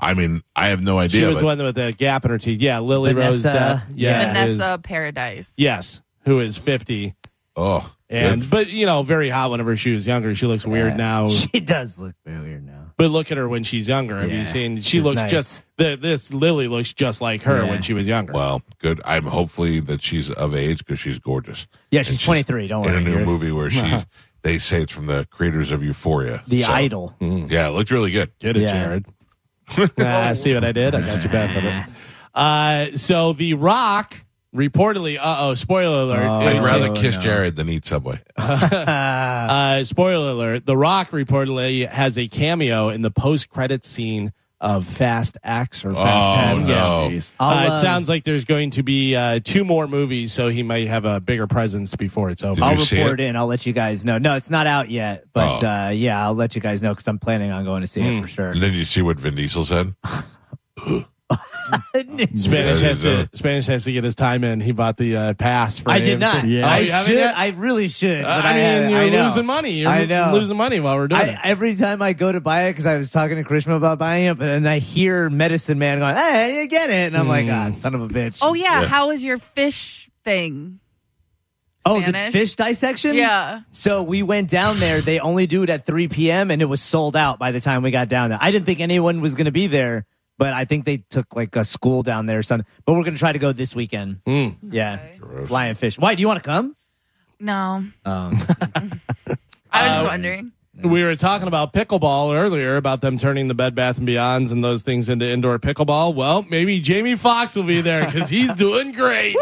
I mean, I have no idea. she was but- the one with the gap in her teeth. Yeah, Lily Rose Depp. Yeah, Vanessa is- Paradise. yes, who is fifty, Oh, and good. but you know, very hot whenever she was younger. She looks weird now. She does look very weird now. But look at her when she's younger. Have you seen? She she's looks nice. just the, this Lily looks just like her Yeah. when she was younger. well, good. I'm hopefully that she's of age because she's gorgeous. Yeah, And she's 23. Don't in worry. In a new movie where she. They say it's from the creators of Euphoria. The So, Idol. Yeah, it looked really good. Get it, Yeah. Jared. Ah, see what I did? I got you back with it. Uh, so The Rock reportedly, uh oh, spoiler alert. Oh, I'd rather kiss no. Jared than eat Subway. uh, spoiler alert. The Rock reportedly has a cameo in the post credit scene of Fast X or Fast Oh, 10. no. Yeah. Uh, it um, sounds like there's going to be uh, two more movies, so he might have a bigger presence before it's over. I'll report it? in. I'll let you guys know. No, it's not out yet, but Oh. uh, yeah, I'll let you guys know because I'm planning on going to see it for sure. And then you see what Vin Diesel said. Spanish Yeah, has it is, to Spanish has to get his time in. He bought the uh, pass for I did not. Yeah. I you haven't should. yet? I really should. Uh, But I I, mean, haven't. you're I losing money. You're I know. losing money while we're doing I, it. every time I go to buy it, because I was talking to Krishna about buying it, but and I hear Medicine Man going, "Hey, you get it," and I'm like, Hmm. "Ah, son of a bitch." Oh yeah, Yeah. how was your fish thing? oh, the fish dissection. Yeah. So we went down there. They only do it at 3 p.m. and it was sold out by the time we got down there. I didn't think anyone was going to be there, but I think they took like a school down there or something. But we're going to try to go this weekend. Mm. Yeah, Gross. lionfish. Why do you want to come? No, Um, I was just Uh, wondering. We were talking about pickleball earlier about them turning the Bed Bath and Beyonds and those things into indoor pickleball. Well, maybe Jamie Foxx will be there because he's doing great.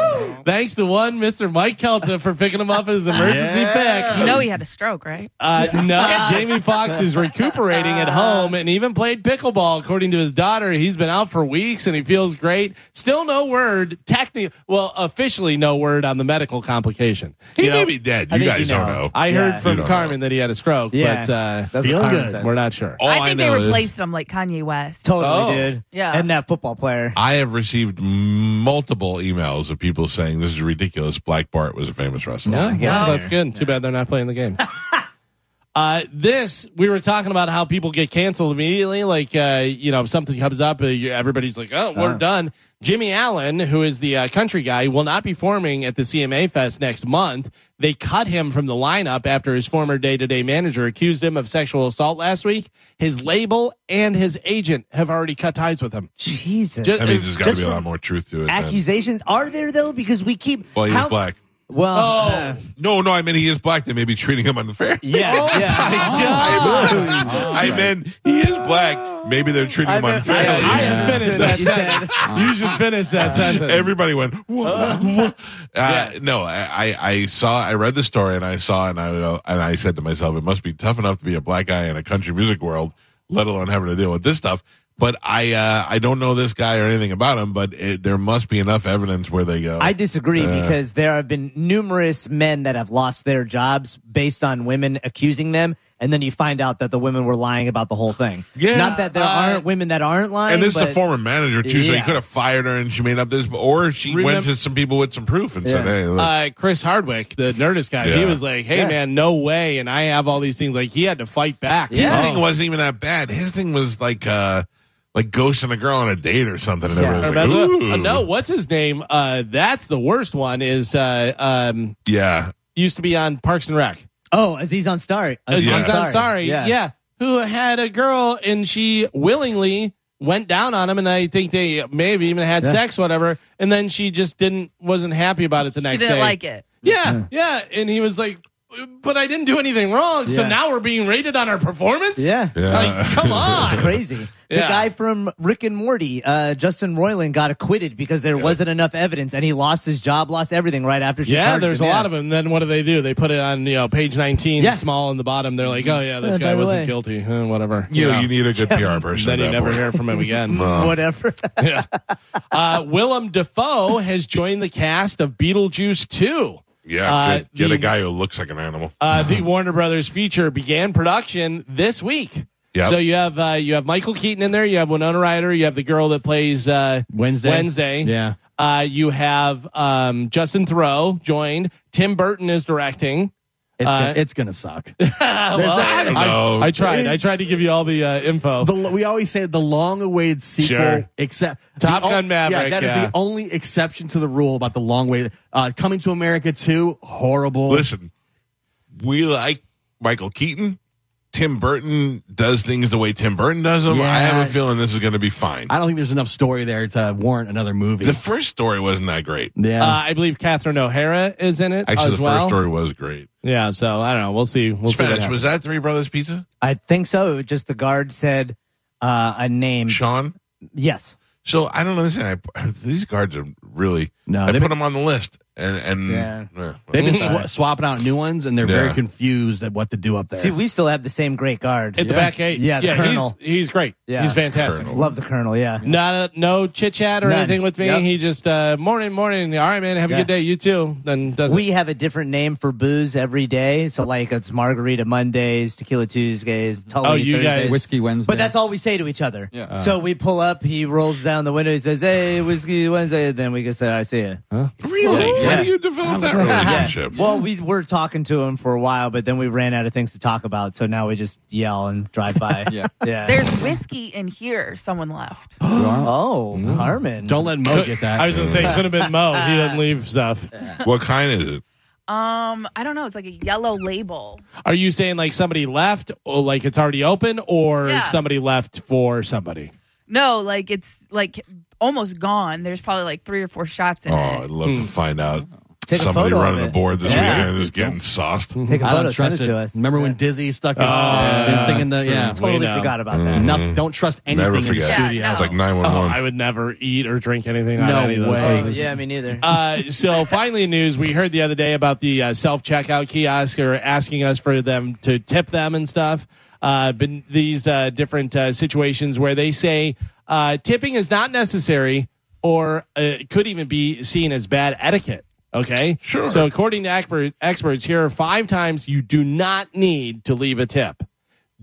Thanks to one Mr. Mike Calta for picking him up as an emergency pick. You know he had a stroke, right? Uh, no, Jamie Foxx is recuperating at home and even played pickleball. According to his daughter, he's been out for weeks and he feels great. Still no word, technically, well, officially no word on the medical complication. He You know, may be dead. You guys you don't know. know. I Yeah. heard from Carmen know. that he had a stroke, Yeah. but uh, That's Feel what Carmen good. said. we're not sure. All I I, think they know is replaced him like Kanye West. totally, Oh. dude. Yeah. and that football player. I have received multiple emails of people saying this is ridiculous. Black Bart was a famous wrestler. Yeah, Yeah. well, that's good. Too bad they're not playing the game. Uh, this we were talking about how people get canceled immediately. Like uh, you know, if something comes up, uh, you- everybody's like, "Oh, we're done." Jimmy Allen, who is the uh, country guy, will not be performing at the CMA Fest next month. They cut him from the lineup after his former day-to-day manager accused him of sexual assault last week. His label and his agent have already cut ties with him. Jesus. Just- That means there's got to be a lot more truth to it. than- Accusations are there though because we keep. Well, he's how- black. Well, Oh. uh, No, no, I mean he is black. They may be treating him unfair. yeah, Oh, yeah. I meant he is black. Maybe they're treating him I meant- unfairly. I should Yeah. finish that you sentence. You should finish that sentence. Everybody went. "What? What?" Uh, No, I, I I saw. I read the story and I saw and I and I said to myself, it must be tough enough to be a black guy in a country music world, let alone having to deal with this stuff. But I uh, I don't know this guy or anything about him, but it, there must be enough evidence where they go. I disagree Uh, because there have been numerous men that have lost their jobs based on women accusing them, and then you find out that the women were lying about the whole thing. Yeah. not that there Uh, aren't women that aren't lying. and this is a former manager too, so he could have fired her and she made up this, or she went to some people with some proof and said, "Hey, look, uh, Chris Hardwick, the Nerdist guy, he was like, "Hey Yeah. man, no way!" And I have all these things. Like he had to fight back. His Yeah. thing wasn't even that bad. His thing was like uh like ghosting a girl on a date or something. And Yeah. Remember? like, Ooh. Uh, no, what's his name? Uh, that's the worst one. Is uh, um, Yeah. used to be on Parks and Rec. oh, Aziz Ansari. Aziz Yeah. Ansari, Yeah. yeah. who had a girl and she willingly went down on him, and I think they maybe even had Yeah. sex, whatever. And then she just didn't wasn't happy about it the He next didn't day. like it. Yeah, yeah, and he was like, "But I didn't do anything wrong." So now we're being rated on our performance. Yeah. Yeah. like come on. It's crazy. The Yeah. guy from Rick and Morty, uh, Justin Roiland, got acquitted because there wasn't enough evidence, and he lost his job, lost everything right after she Yeah, there's him. a Yeah. lot of them. Then what do they do? They put it on you know page 19, Yeah. small in the bottom. They're like, "Oh yeah, this Yeah, guy wasn't way. guilty." Uh, whatever. You know, Yeah. you need a good PR person. Then you never point. hear from him again. Whatever. yeah. Uh, Willem Dafoe has joined the cast of Beetlejuice 2. Yeah, Uh, good. get the- a guy who looks like an animal. Uh, the Warner Brothers feature began production this week. Yep. So you have uh, you have Michael Keaton in there. You have Winona Ryder. You have the girl that plays uh, Wednesday. Wednesday. Yeah. Uh, you have um, Justin Theroux joined. Tim Burton is directing. It's, Uh, gonna, it's gonna suck. I don't know. I tried. I tried to give you all the uh, info. The, we always say the long-awaited sequel, Sure. except Top the o- Gun Maverick, Yeah, that is yeah. the only exception to the rule about the long wait. Uh, Coming to America two, horrible. Listen, we like Michael Keaton. Tim Burton does things the way Tim Burton does them. I have a feeling this is going to be fine. I don't think there's enough story there to warrant another movie. The first story wasn't that great. yeah, uh, I believe Catherine O'Hara is in it Actually, as the well. first story was great. Yeah, so I don't know. We'll see. We'll see. what Spanish happens. was that Three Brothers Pizza? I think so. Just the guard said uh, a name. Sean. Yes. So I don't understand. I, these guards are really. No, I they've put been- them on the list, and and Yeah. eh, they've been well, swa- swapping out new ones, and they're Yeah. very confused at what to do up there. See, we still have the same great guard. at the back eight. Yeah, the yeah, Colonel. he's he's great. Yeah. he's fantastic. Colonel. Love the colonel. Yeah. Not a, no chit chat or None. anything with me. Yep. He just uh, morning, morning. All right, man. Have a Yeah. good day. You too. Then does We have a different name for booze every day. So, like, it's Margarita Mondays, Tequila Tuesdays, Tully Oh, you Thursdays. guys- Whiskey Wednesday. But that's all we say to each other. Yeah. so we pull up, he rolls down the window, he says, Hey, Whiskey Wednesday. Then we can say, I see you. really? Yeah. How do you develop that relationship? Well, we were talking to him for a while, but then we ran out of things to talk about. So now we just yell and drive by. Yeah. Yeah. There's whiskey in here. Someone left. oh, Harmon. Don't let Mo get that. I was gonna say it could have been Mo. He didn't leave stuff. what kind is it? Um, I don't know. It's like a yellow label. Are you saying like somebody left, or like it's already open, or Yeah. somebody left for somebody? No, like it's like almost gone. There's probably like three or four shots in Oh, it. I'd love to find out Take a somebody photo of running the it. board this Yeah. weekend is getting sauced. Take a I photo, don't send trust it it. to us. Remember when Dizzy stuck his yeah, thing in the that's true. yeah? Totally know. forgot about Mm-hmm. that. Nothing, don't trust anything Never in the forget. Yeah, studio. no. It's like nine Oh, one I one. would never eat or drink anything on No any of those way. places. Yeah, me neither. Uh, so finally, in news we heard the other day about the uh, self checkout kiosk or asking us for them to tip them and stuff. Uh, been these uh, different uh, situations where they say uh, tipping is not necessary or uh, could even be seen as bad etiquette. Okay, Sure. So according to expert, experts, here are five times you do not need to leave a tip.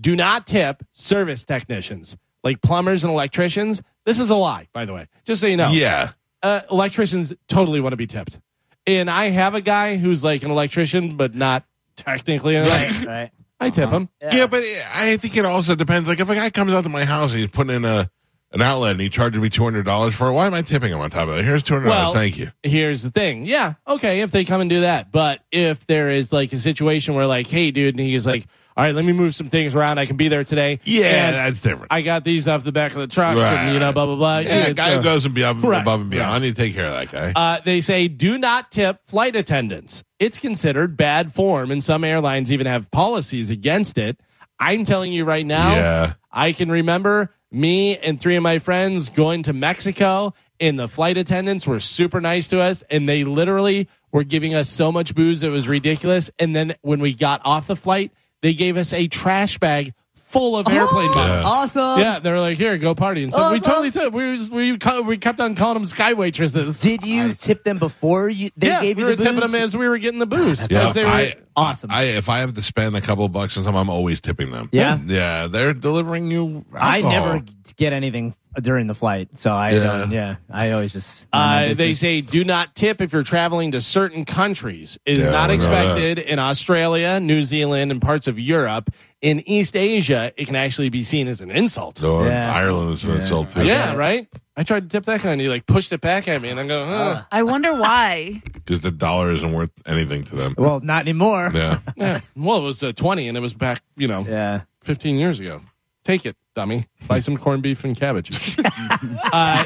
Do not tip service technicians like plumbers and electricians. This is a lie, by the way. Just so you know Yeah. uh, electricians totally want to be tipped. And I have a guy who's like an electrician, but not technically. An right, right. I tip uh-huh. him. Yeah. but I think it also depends. Like if a guy comes out to my house and he's putting in a an outlet and he charges me two hundred dollars for it, why am I tipping him on top of it? Here's two hundred dollars. Well, Thank you. Here's the thing. Yeah, okay, if they come and do that. But if there is like a situation where like, hey, dude, and he's like, all right, let me move some things around. I can be there today. Yeah, And that's different. I got these off the back of the truck, Right. and you know, blah blah blah. yeah, a guy who so- goes and beyond, Right. above and beyond, you take care of that guy. Uh, they say do not tip flight attendants. It's considered bad form, and some airlines even have policies against it. I'm telling you right now, Yeah. I can remember me and three of my friends going to Mexico, and the flight attendants were super nice to us, and they literally were giving us so much booze it was ridiculous. And then when we got off the flight, they gave us a trash bag full of airplane bottles. Awesome. Yeah, they were like, "Here, go party." And so we Awesome. totally took. We was- we ca- we kept on calling them sky waitresses. Did you tip them before you they yeah, gave we you were the tipping booze? them as we were getting the booze. yeah, As they if were- I, Awesome. I if I have to spend a couple of bucks on something, I'm always tipping them. Yeah? yeah, they're delivering you. I alcohol. never get anything during the flight, so I Yeah. don't. Yeah, I always just. mind my Uh, they business. say do not tip if you're traveling to certain countries. It is Yeah, not I know expected in Australia, New Zealand, and parts of Europe. In East Asia, it can actually be seen as an insult. So Yeah. Ireland is an Yeah. insult too. yeah, right. I tried to tip that guy, and he like pushed it back at me, and I go, huh. I wonder why. because the dollar isn't worth anything to them. Well, not anymore. Yeah, yeah. Well, it was uh, twenty, and it was back, you know, Yeah. 15 years ago. Take it, dummy. Buy some corned beef and cabbage. uh,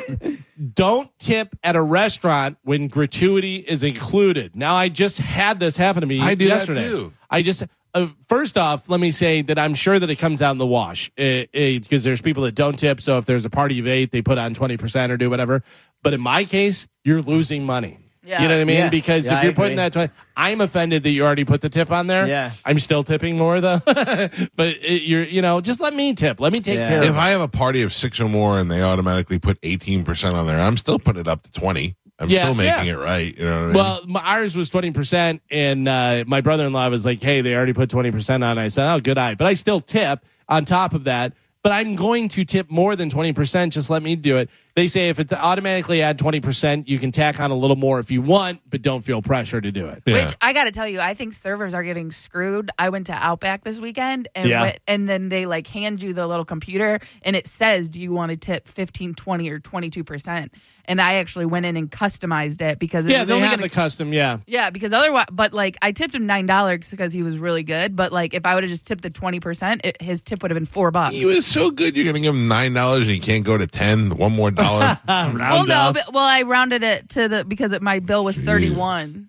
don't tip at a restaurant when gratuity is included. Now, I just had this happen to me I do that yesterday. too. I just. Uh, first off, let me say that I'm sure that it comes out in the wash because there's people that don't tip. So if there's a party of eight, they put on 20% or do whatever. But in my case, you're losing money. Yeah. You know what I mean? Yeah. Because Yeah, if you're putting agree. that, 20, I'm offended that you already put the tip on there. Yeah. I'm still tipping more though. but it, you're, you know, just let me tip. Let me take Yeah. care of if. I have a party of six or more and they automatically put eighteen percent on there, I'm still putting it up to twenty. I'm Yeah, still making yeah. it right. You know what I mean? Well, my, ours was 20%, and uh, my brother in law was like, hey, they already put 20% on. I said, oh, good eye. But I still tip on top of that. But I'm going to tip more than 20%. Just let me do it. They say if it's automatically add 20%, you can tack on a little more if you want, but don't feel pressure to do it. Yeah. Which I got to tell you, I think servers are getting screwed. I went to Outback this weekend, and Yeah. went- and then they like hand you the little computer, and it says, "Do you want to tip 15, 20, or twenty two percent?" And I actually went in and customized it because it Yeah, was they only have gonna, the custom. Yeah. yeah, because otherwise, but like I tipped him nine dollars because he was really good. But like if I would have just tipped the twenty percent, his tip would have been four bucks. he was so good. You're gonna give him nine dollars and he can't go to ten. One more dollar. well, Round no, up. but, well, I rounded it to the because it, my bill was thirty one,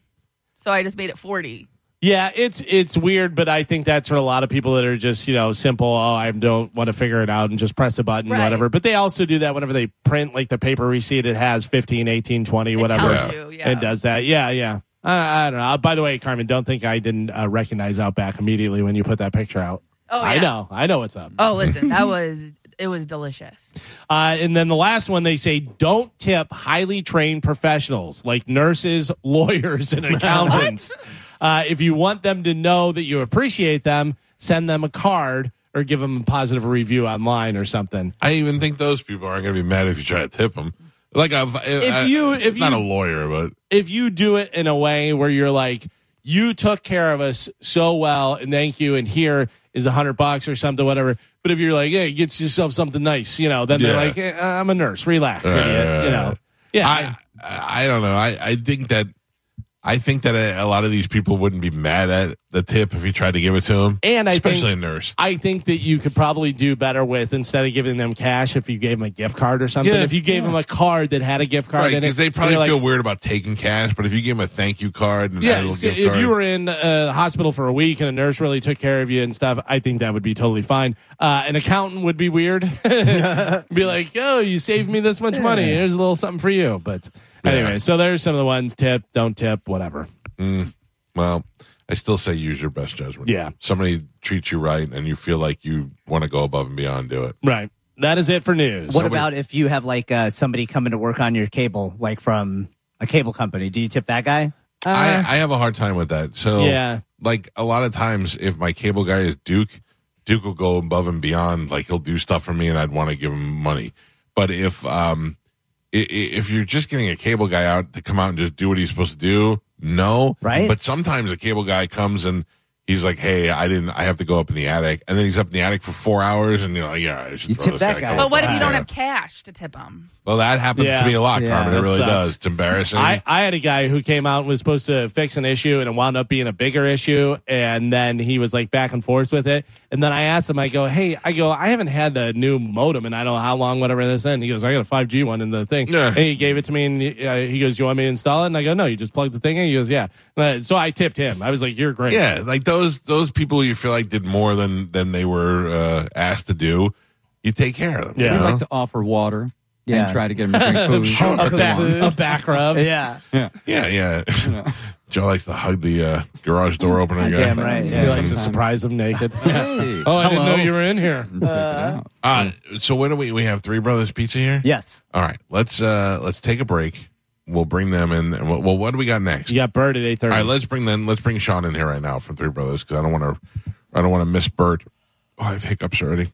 so I just made it forty. Yeah, it's it's weird, but I think that's for a lot of people that are just you know simple. Oh, I don't want to figure it out and just press a button, Right. whatever. But they also do that whenever they print like the paper receipt. It has 15, 18, 20, whatever. you, yeah. It does that. Yeah, yeah. I, I don't know. Uh, By the way, Carmen, don't think I didn't uh, recognize Outback immediately when you put that picture out. Oh, I know. I know what's up. Oh, listen, that was it was delicious. Uh, and then the last one, they say don't tip highly trained professionals like nurses, lawyers, and accountants. Uh, if you want them to know that you appreciate them, send them a card or give them a positive review online or something. I even think those people aren't gonna be mad if you try to tip them. Like if, If you- if not you- a lawyer, but If you do it in a way where you're like, you took care of us so well, and thank you, and here is a hundred bucks or something, whatever. But if you're like, hey, get yourself something nice, you know, then they're like, eh, I'm a nurse, relax, Right, idiot, right, you know. right. Yeah, I, I I don't know. I, I think that I think that a, a lot of these people wouldn't be mad at the tip if you tried to give it to them, And I think- especially a nurse. I think that you could probably do better with instead of giving them cash if you gave them a gift card or something. Yeah. if you gave them a card that had a gift card Right, in it, because they probably you're like, feel weird about taking cash, but if you give them a thank you card and Yeah, see, if card, you were in a hospital for a week and a nurse really took care of you and stuff, I think that would be totally fine. Uh, an accountant would be weird. be like, oh, you saved me this much money. Here's a little something for you. But anyway, so there's some of the ones tip, don't tip, whatever. well, I still say use your best judgment. Yeah. somebody treats you right and you feel like you want to go above and beyond, do it. Right. That is it for news. What Nobody- about if you have like uh, somebody coming to work on your cable, like from a cable company? Do you tip that guy? I, I have a hard time with that. So Yeah. like a lot of times, if my cable guy is Duke, Duke will go above and beyond. Like he'll do stuff for me, and I'd want to give him money. But if um, i- i- if you're just getting a cable guy out to come out and just do what he's supposed to do, no, Right. But sometimes a cable guy comes and He's like, "Hey, I didn't. I have to go up in the attic," and then he's up in the attic for four hours, and you're like, "Yeah, I should You throw tip this that guy guy. But what if you don't have cash to tip them? Well, that happens Yeah. to me a lot, Yeah, Carmen. It really sucks. does. It's embarrassing. I, I had a guy who came out and was supposed to fix an issue and it wound up being a bigger issue and then he was like back and forth with it and then I asked him I go hey I go I haven't had a new modem and I don't know how long whatever this in he goes I got a 5G one in the thing Yeah. and he gave it to me and he, uh, he goes you want me to install it and I go no you just plug the thing in he goes yeah Uh, so I tipped him I was like you're great yeah, like those those people you feel like did more than than they were uh, asked to do. You take care of them. Yeah. you We know? like to offer water Yeah. and try to get them to drink food. A, back, food. a back rub Yeah. yeah, yeah. Joe likes to hug the uh, garage door opener guy. Damn right. he Yeah. likes to surprise him naked Hey, oh I didn't Hello. know you were in here check it out. Uh, so when do we we have Three Brothers Pizza here? Yes. All right, let's uh let's take a break. We'll bring them in. and Well, well what do we got next? you got Bert at 8:30 All right, let's bring then let's bring Sean in here right now from Three Brothers because I don't want to I don't want to miss Bert. Oh, I have hiccups already.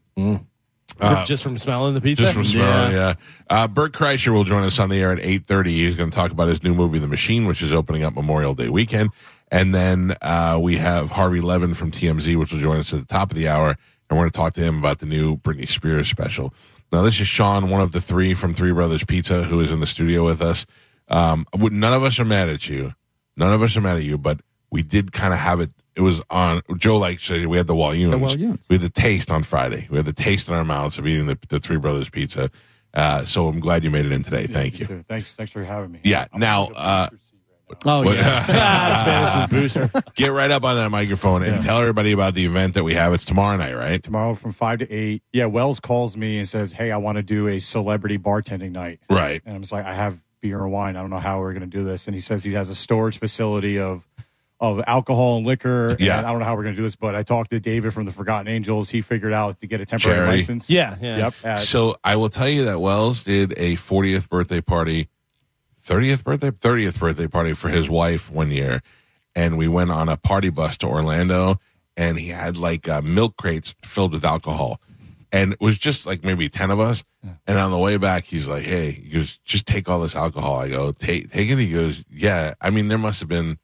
For- just from smelling the pizza Just from smelling, yeah. Uh, Bert Kreischer will join us on the air at 8.30. He's going to talk about his new movie, The Machine, which is opening up Memorial Day weekend. And then uh, we have Harvey Levin from TMZ, which will join us at the top of the hour. And we're going to talk to him about the new Britney Spears special. Now, this is Sean, one of the three from Three Brothers Pizza, who is in the studio with us. Um, none of us are mad at you. None of us are mad at you, but we did kind of have it. It was on Joe. Like said, we had the Walloons. The Walloons. We had the taste on Friday. We had the taste in our mouths of eating the, the Three Brothers Pizza. Uh, so I'm glad you made it in today. Thank you. too. Thanks, thanks for having me. Yeah. I'm Now, gonna uh, go to the booster seat right now. Oh yeah. ah, Spanish booster get right up on that microphone and Yeah. tell everybody about the event that we have. It's tomorrow night, right? tomorrow from five to eight. Yeah, Wells calls me and says, "Hey, I want to do a celebrity bartending night." Right. And I'm just like, "I have beer and wine. I don't know how we're going to do this." And he says he has a storage facility of of alcohol and liquor. Yeah. And I don't know how we're going to do this, but I talked to David from the Forgotten Angels. He figured out to get a temporary Charity. license. yeah yeah Yep. at- So I will tell you that Wells did a 40th birthday party, 30th birthday, 30th birthday party for his wife one year, and we went on a party bus to Orlando, and he had like uh, milk crates filled with alcohol, and it was just like maybe 10 of us. And on the way back, he's like, "Hey," he goes, "Just take all this alcohol." I go, "Take, take it." He goes, "Yeah." I mean, there must have been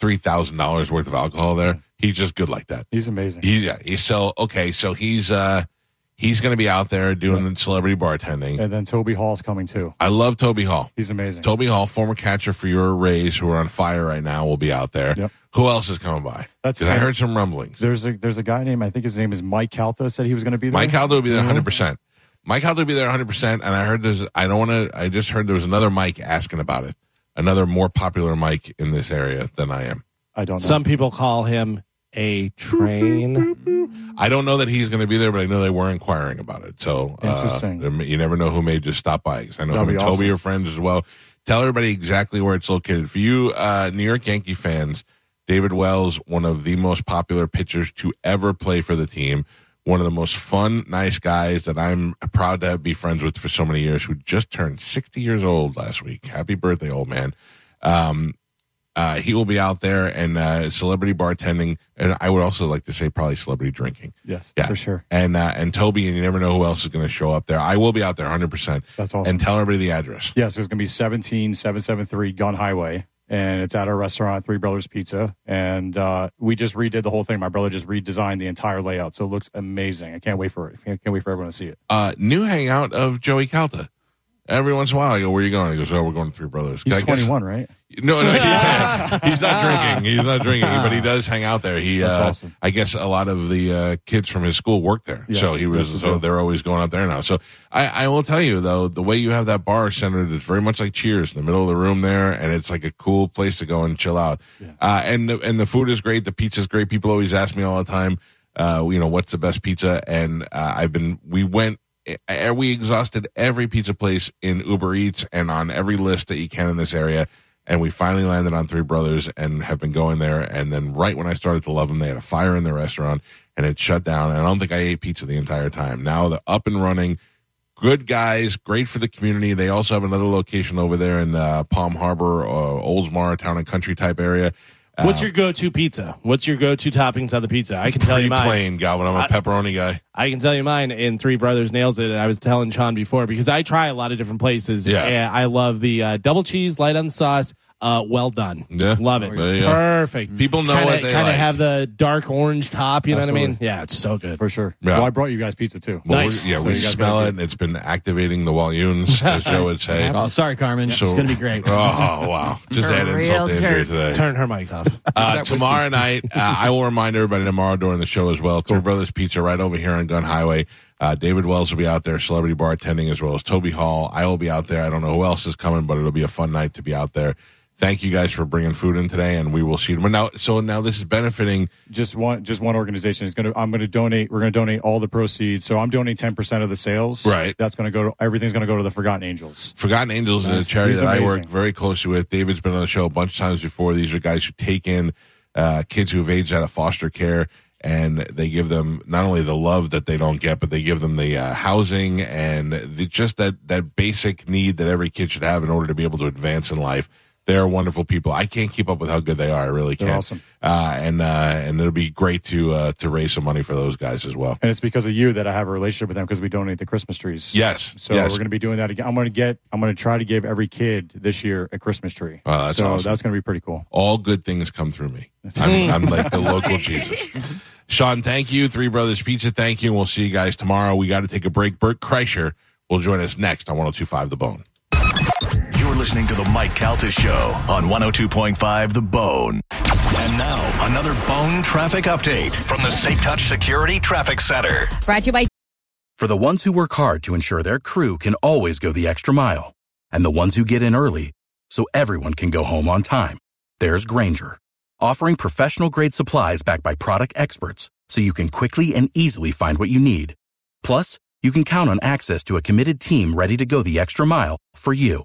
three thousand dollars worth of alcohol there. He's just good like that. He's amazing. He, yeah. He, so okay. So he's uh he's going to be out there doing the celebrity bartending. and then Toby Hall's coming too. I love Toby Hall. He's amazing. Toby Hall, former catcher for your Rays, who are on fire right now, will be out there. Yep. Who else is coming by? That's I heard some rumblings. There's a there's a guy named I think his name is Mike Calta said he was going to be there. Mike Calta will be there Mhm. 100. percent Mike Calta will be there 100. percent And I heard there's. I don't want to. I just heard there was another Mike asking about it. Another more popular mic in this area than I am. I don't know. Some people call him a train. I don't know that he's going to be there, but I know they were inquiring about it. So uh, Interesting. there may- you never know who may just stop by. 'Cause I know That'd him and be Toby awesome. are friends as well. Tell everybody exactly where it's located. For you, uh, New York Yankee fans, David Wells, one of the most popular pitchers to ever play for the team, one of the most fun, nice guys that I'm proud to be friends with for so many years, who just turned 60 years old last week. Happy birthday, old man. Um, uh, he will be out there and uh, celebrity bartending, and I would also like to say probably celebrity drinking. yes, Yeah, for sure. And uh, and Toby, and you never know who else is going to show up there. I will be out there 100. percent That's awesome. And tell everybody the address. Yes, there's going to be 17773 Gun Highway, and it's at our restaurant, Three Brothers Pizza. And uh, we just redid the whole thing. My brother just redesigned the entire layout, so it looks amazing. I can't wait for it. Can't wait for everyone to see it. Uh, new hangout of Joey Calta. Every once in a while, I go, "Where are you going?" He goes, "Oh, we're going to Three Brothers." He's 21, right? No, no, he- he's not drinking. He's not drinking, but he does hang out there. He, That's uh, awesome. I guess, a lot of the uh, kids from his school work there, Yes, so he was. So deal. they're always going out there now. So I, I will tell you though, the way you have that bar centered, it's very much like Cheers in the middle of the room there, and it's like a cool place to go and chill out. Uh, and the, and the food is great. The pizza's great. People always ask me all the time, uh, you know, what's the best pizza? And uh, I've been. We went. We exhausted every pizza place in Uber Eats and on every list that you can in this area and we finally landed on Three Brothers and have been going there. And then right when I started to love them, they had a fire in the restaurant and it shut down. And I don't think I ate pizza the entire time. Now they're up and running. Good guys, great for the community. They also have another location over there in uh, Palm Harbor, uh, Oldsmar, town and country type area. What's your go-to pizza? What's your go-to toppings on the pizza? I can tell you mine. plain, Galvin. I'm a I- pepperoni guy. I can tell you mine. And Three Brothers nails it. I was telling Sean before because I try a lot of different places. Yeah. And I love the uh, double cheese, light on the sauce. Uh, well done. Yeah. Love it. There go. Perfect. People know kinda, what they kinda like. have the dark orange top. You know what I mean? Yeah, it's so good. for sure. Yeah. Well, I brought you guys pizza too. Well, Nice. yeah, So we smell it, it's been activating the walloons, as Joe would say. Oh, sorry, Carmen. So- it's going to be great. Oh wow! Just You're add insult to injury today. Turn her mic off. Uh, tomorrow night, uh, I will remind everybody tomorrow during the show as well. Three Brothers Pizza right over here on Gun Highway. Uh, David Wells will be out there, celebrity bartending, as well as Toby Hall. I will be out there. I don't know who else is coming, but it'll be a fun night to be out there. Thank you guys for bringing food in today, and we will see you. Now, so now this is benefiting. just one just one organization is going to i'm going to donate we're going to donate all the proceeds so i'm donating 10% of the sales Right. that's going to go to everything's going to go to the forgotten angels Forgotten Angels is a charity He's that I work very closely with. David's been on the show a bunch of times before. These are guys who take in uh, kids who have aged out of foster care, and they give them not only the love that they don't get, but they give them the uh, housing and the, just that that basic need that every kid should have in order to be able to advance in life. They're wonderful people. I can't keep up with how good they are. I really can't. They're awesome. Uh, and uh, and it'll be great to uh, to raise some money for those guys as well. and it's because of you that i have a relationship with them because we donate the christmas trees Yes. so yes. we're going to be doing that again i'm going to get i'm going to try to give every kid this year a christmas tree that's so awesome. that's going to be pretty cool all good things come through me. I'm, I'm like the local Jesus. Sean, thank you. Three Brothers Pizza, thank you. We'll see you guys tomorrow. We got to take a break. Bert Kreischer will join us next on 1025 The Bone. You're listening to the Mike Calta Show on 102.5 The Bone. And now, another Bone traffic update from the Safe Touch Security Traffic Center. Brought to you by For the ones who work hard to ensure their crew can always go the extra mile, and the ones who get in early so everyone can go home on time, there's Grainger, offering professional grade supplies backed by product experts so you can quickly and easily find what you need. Plus, you can count on access to a committed team ready to go the extra mile for you.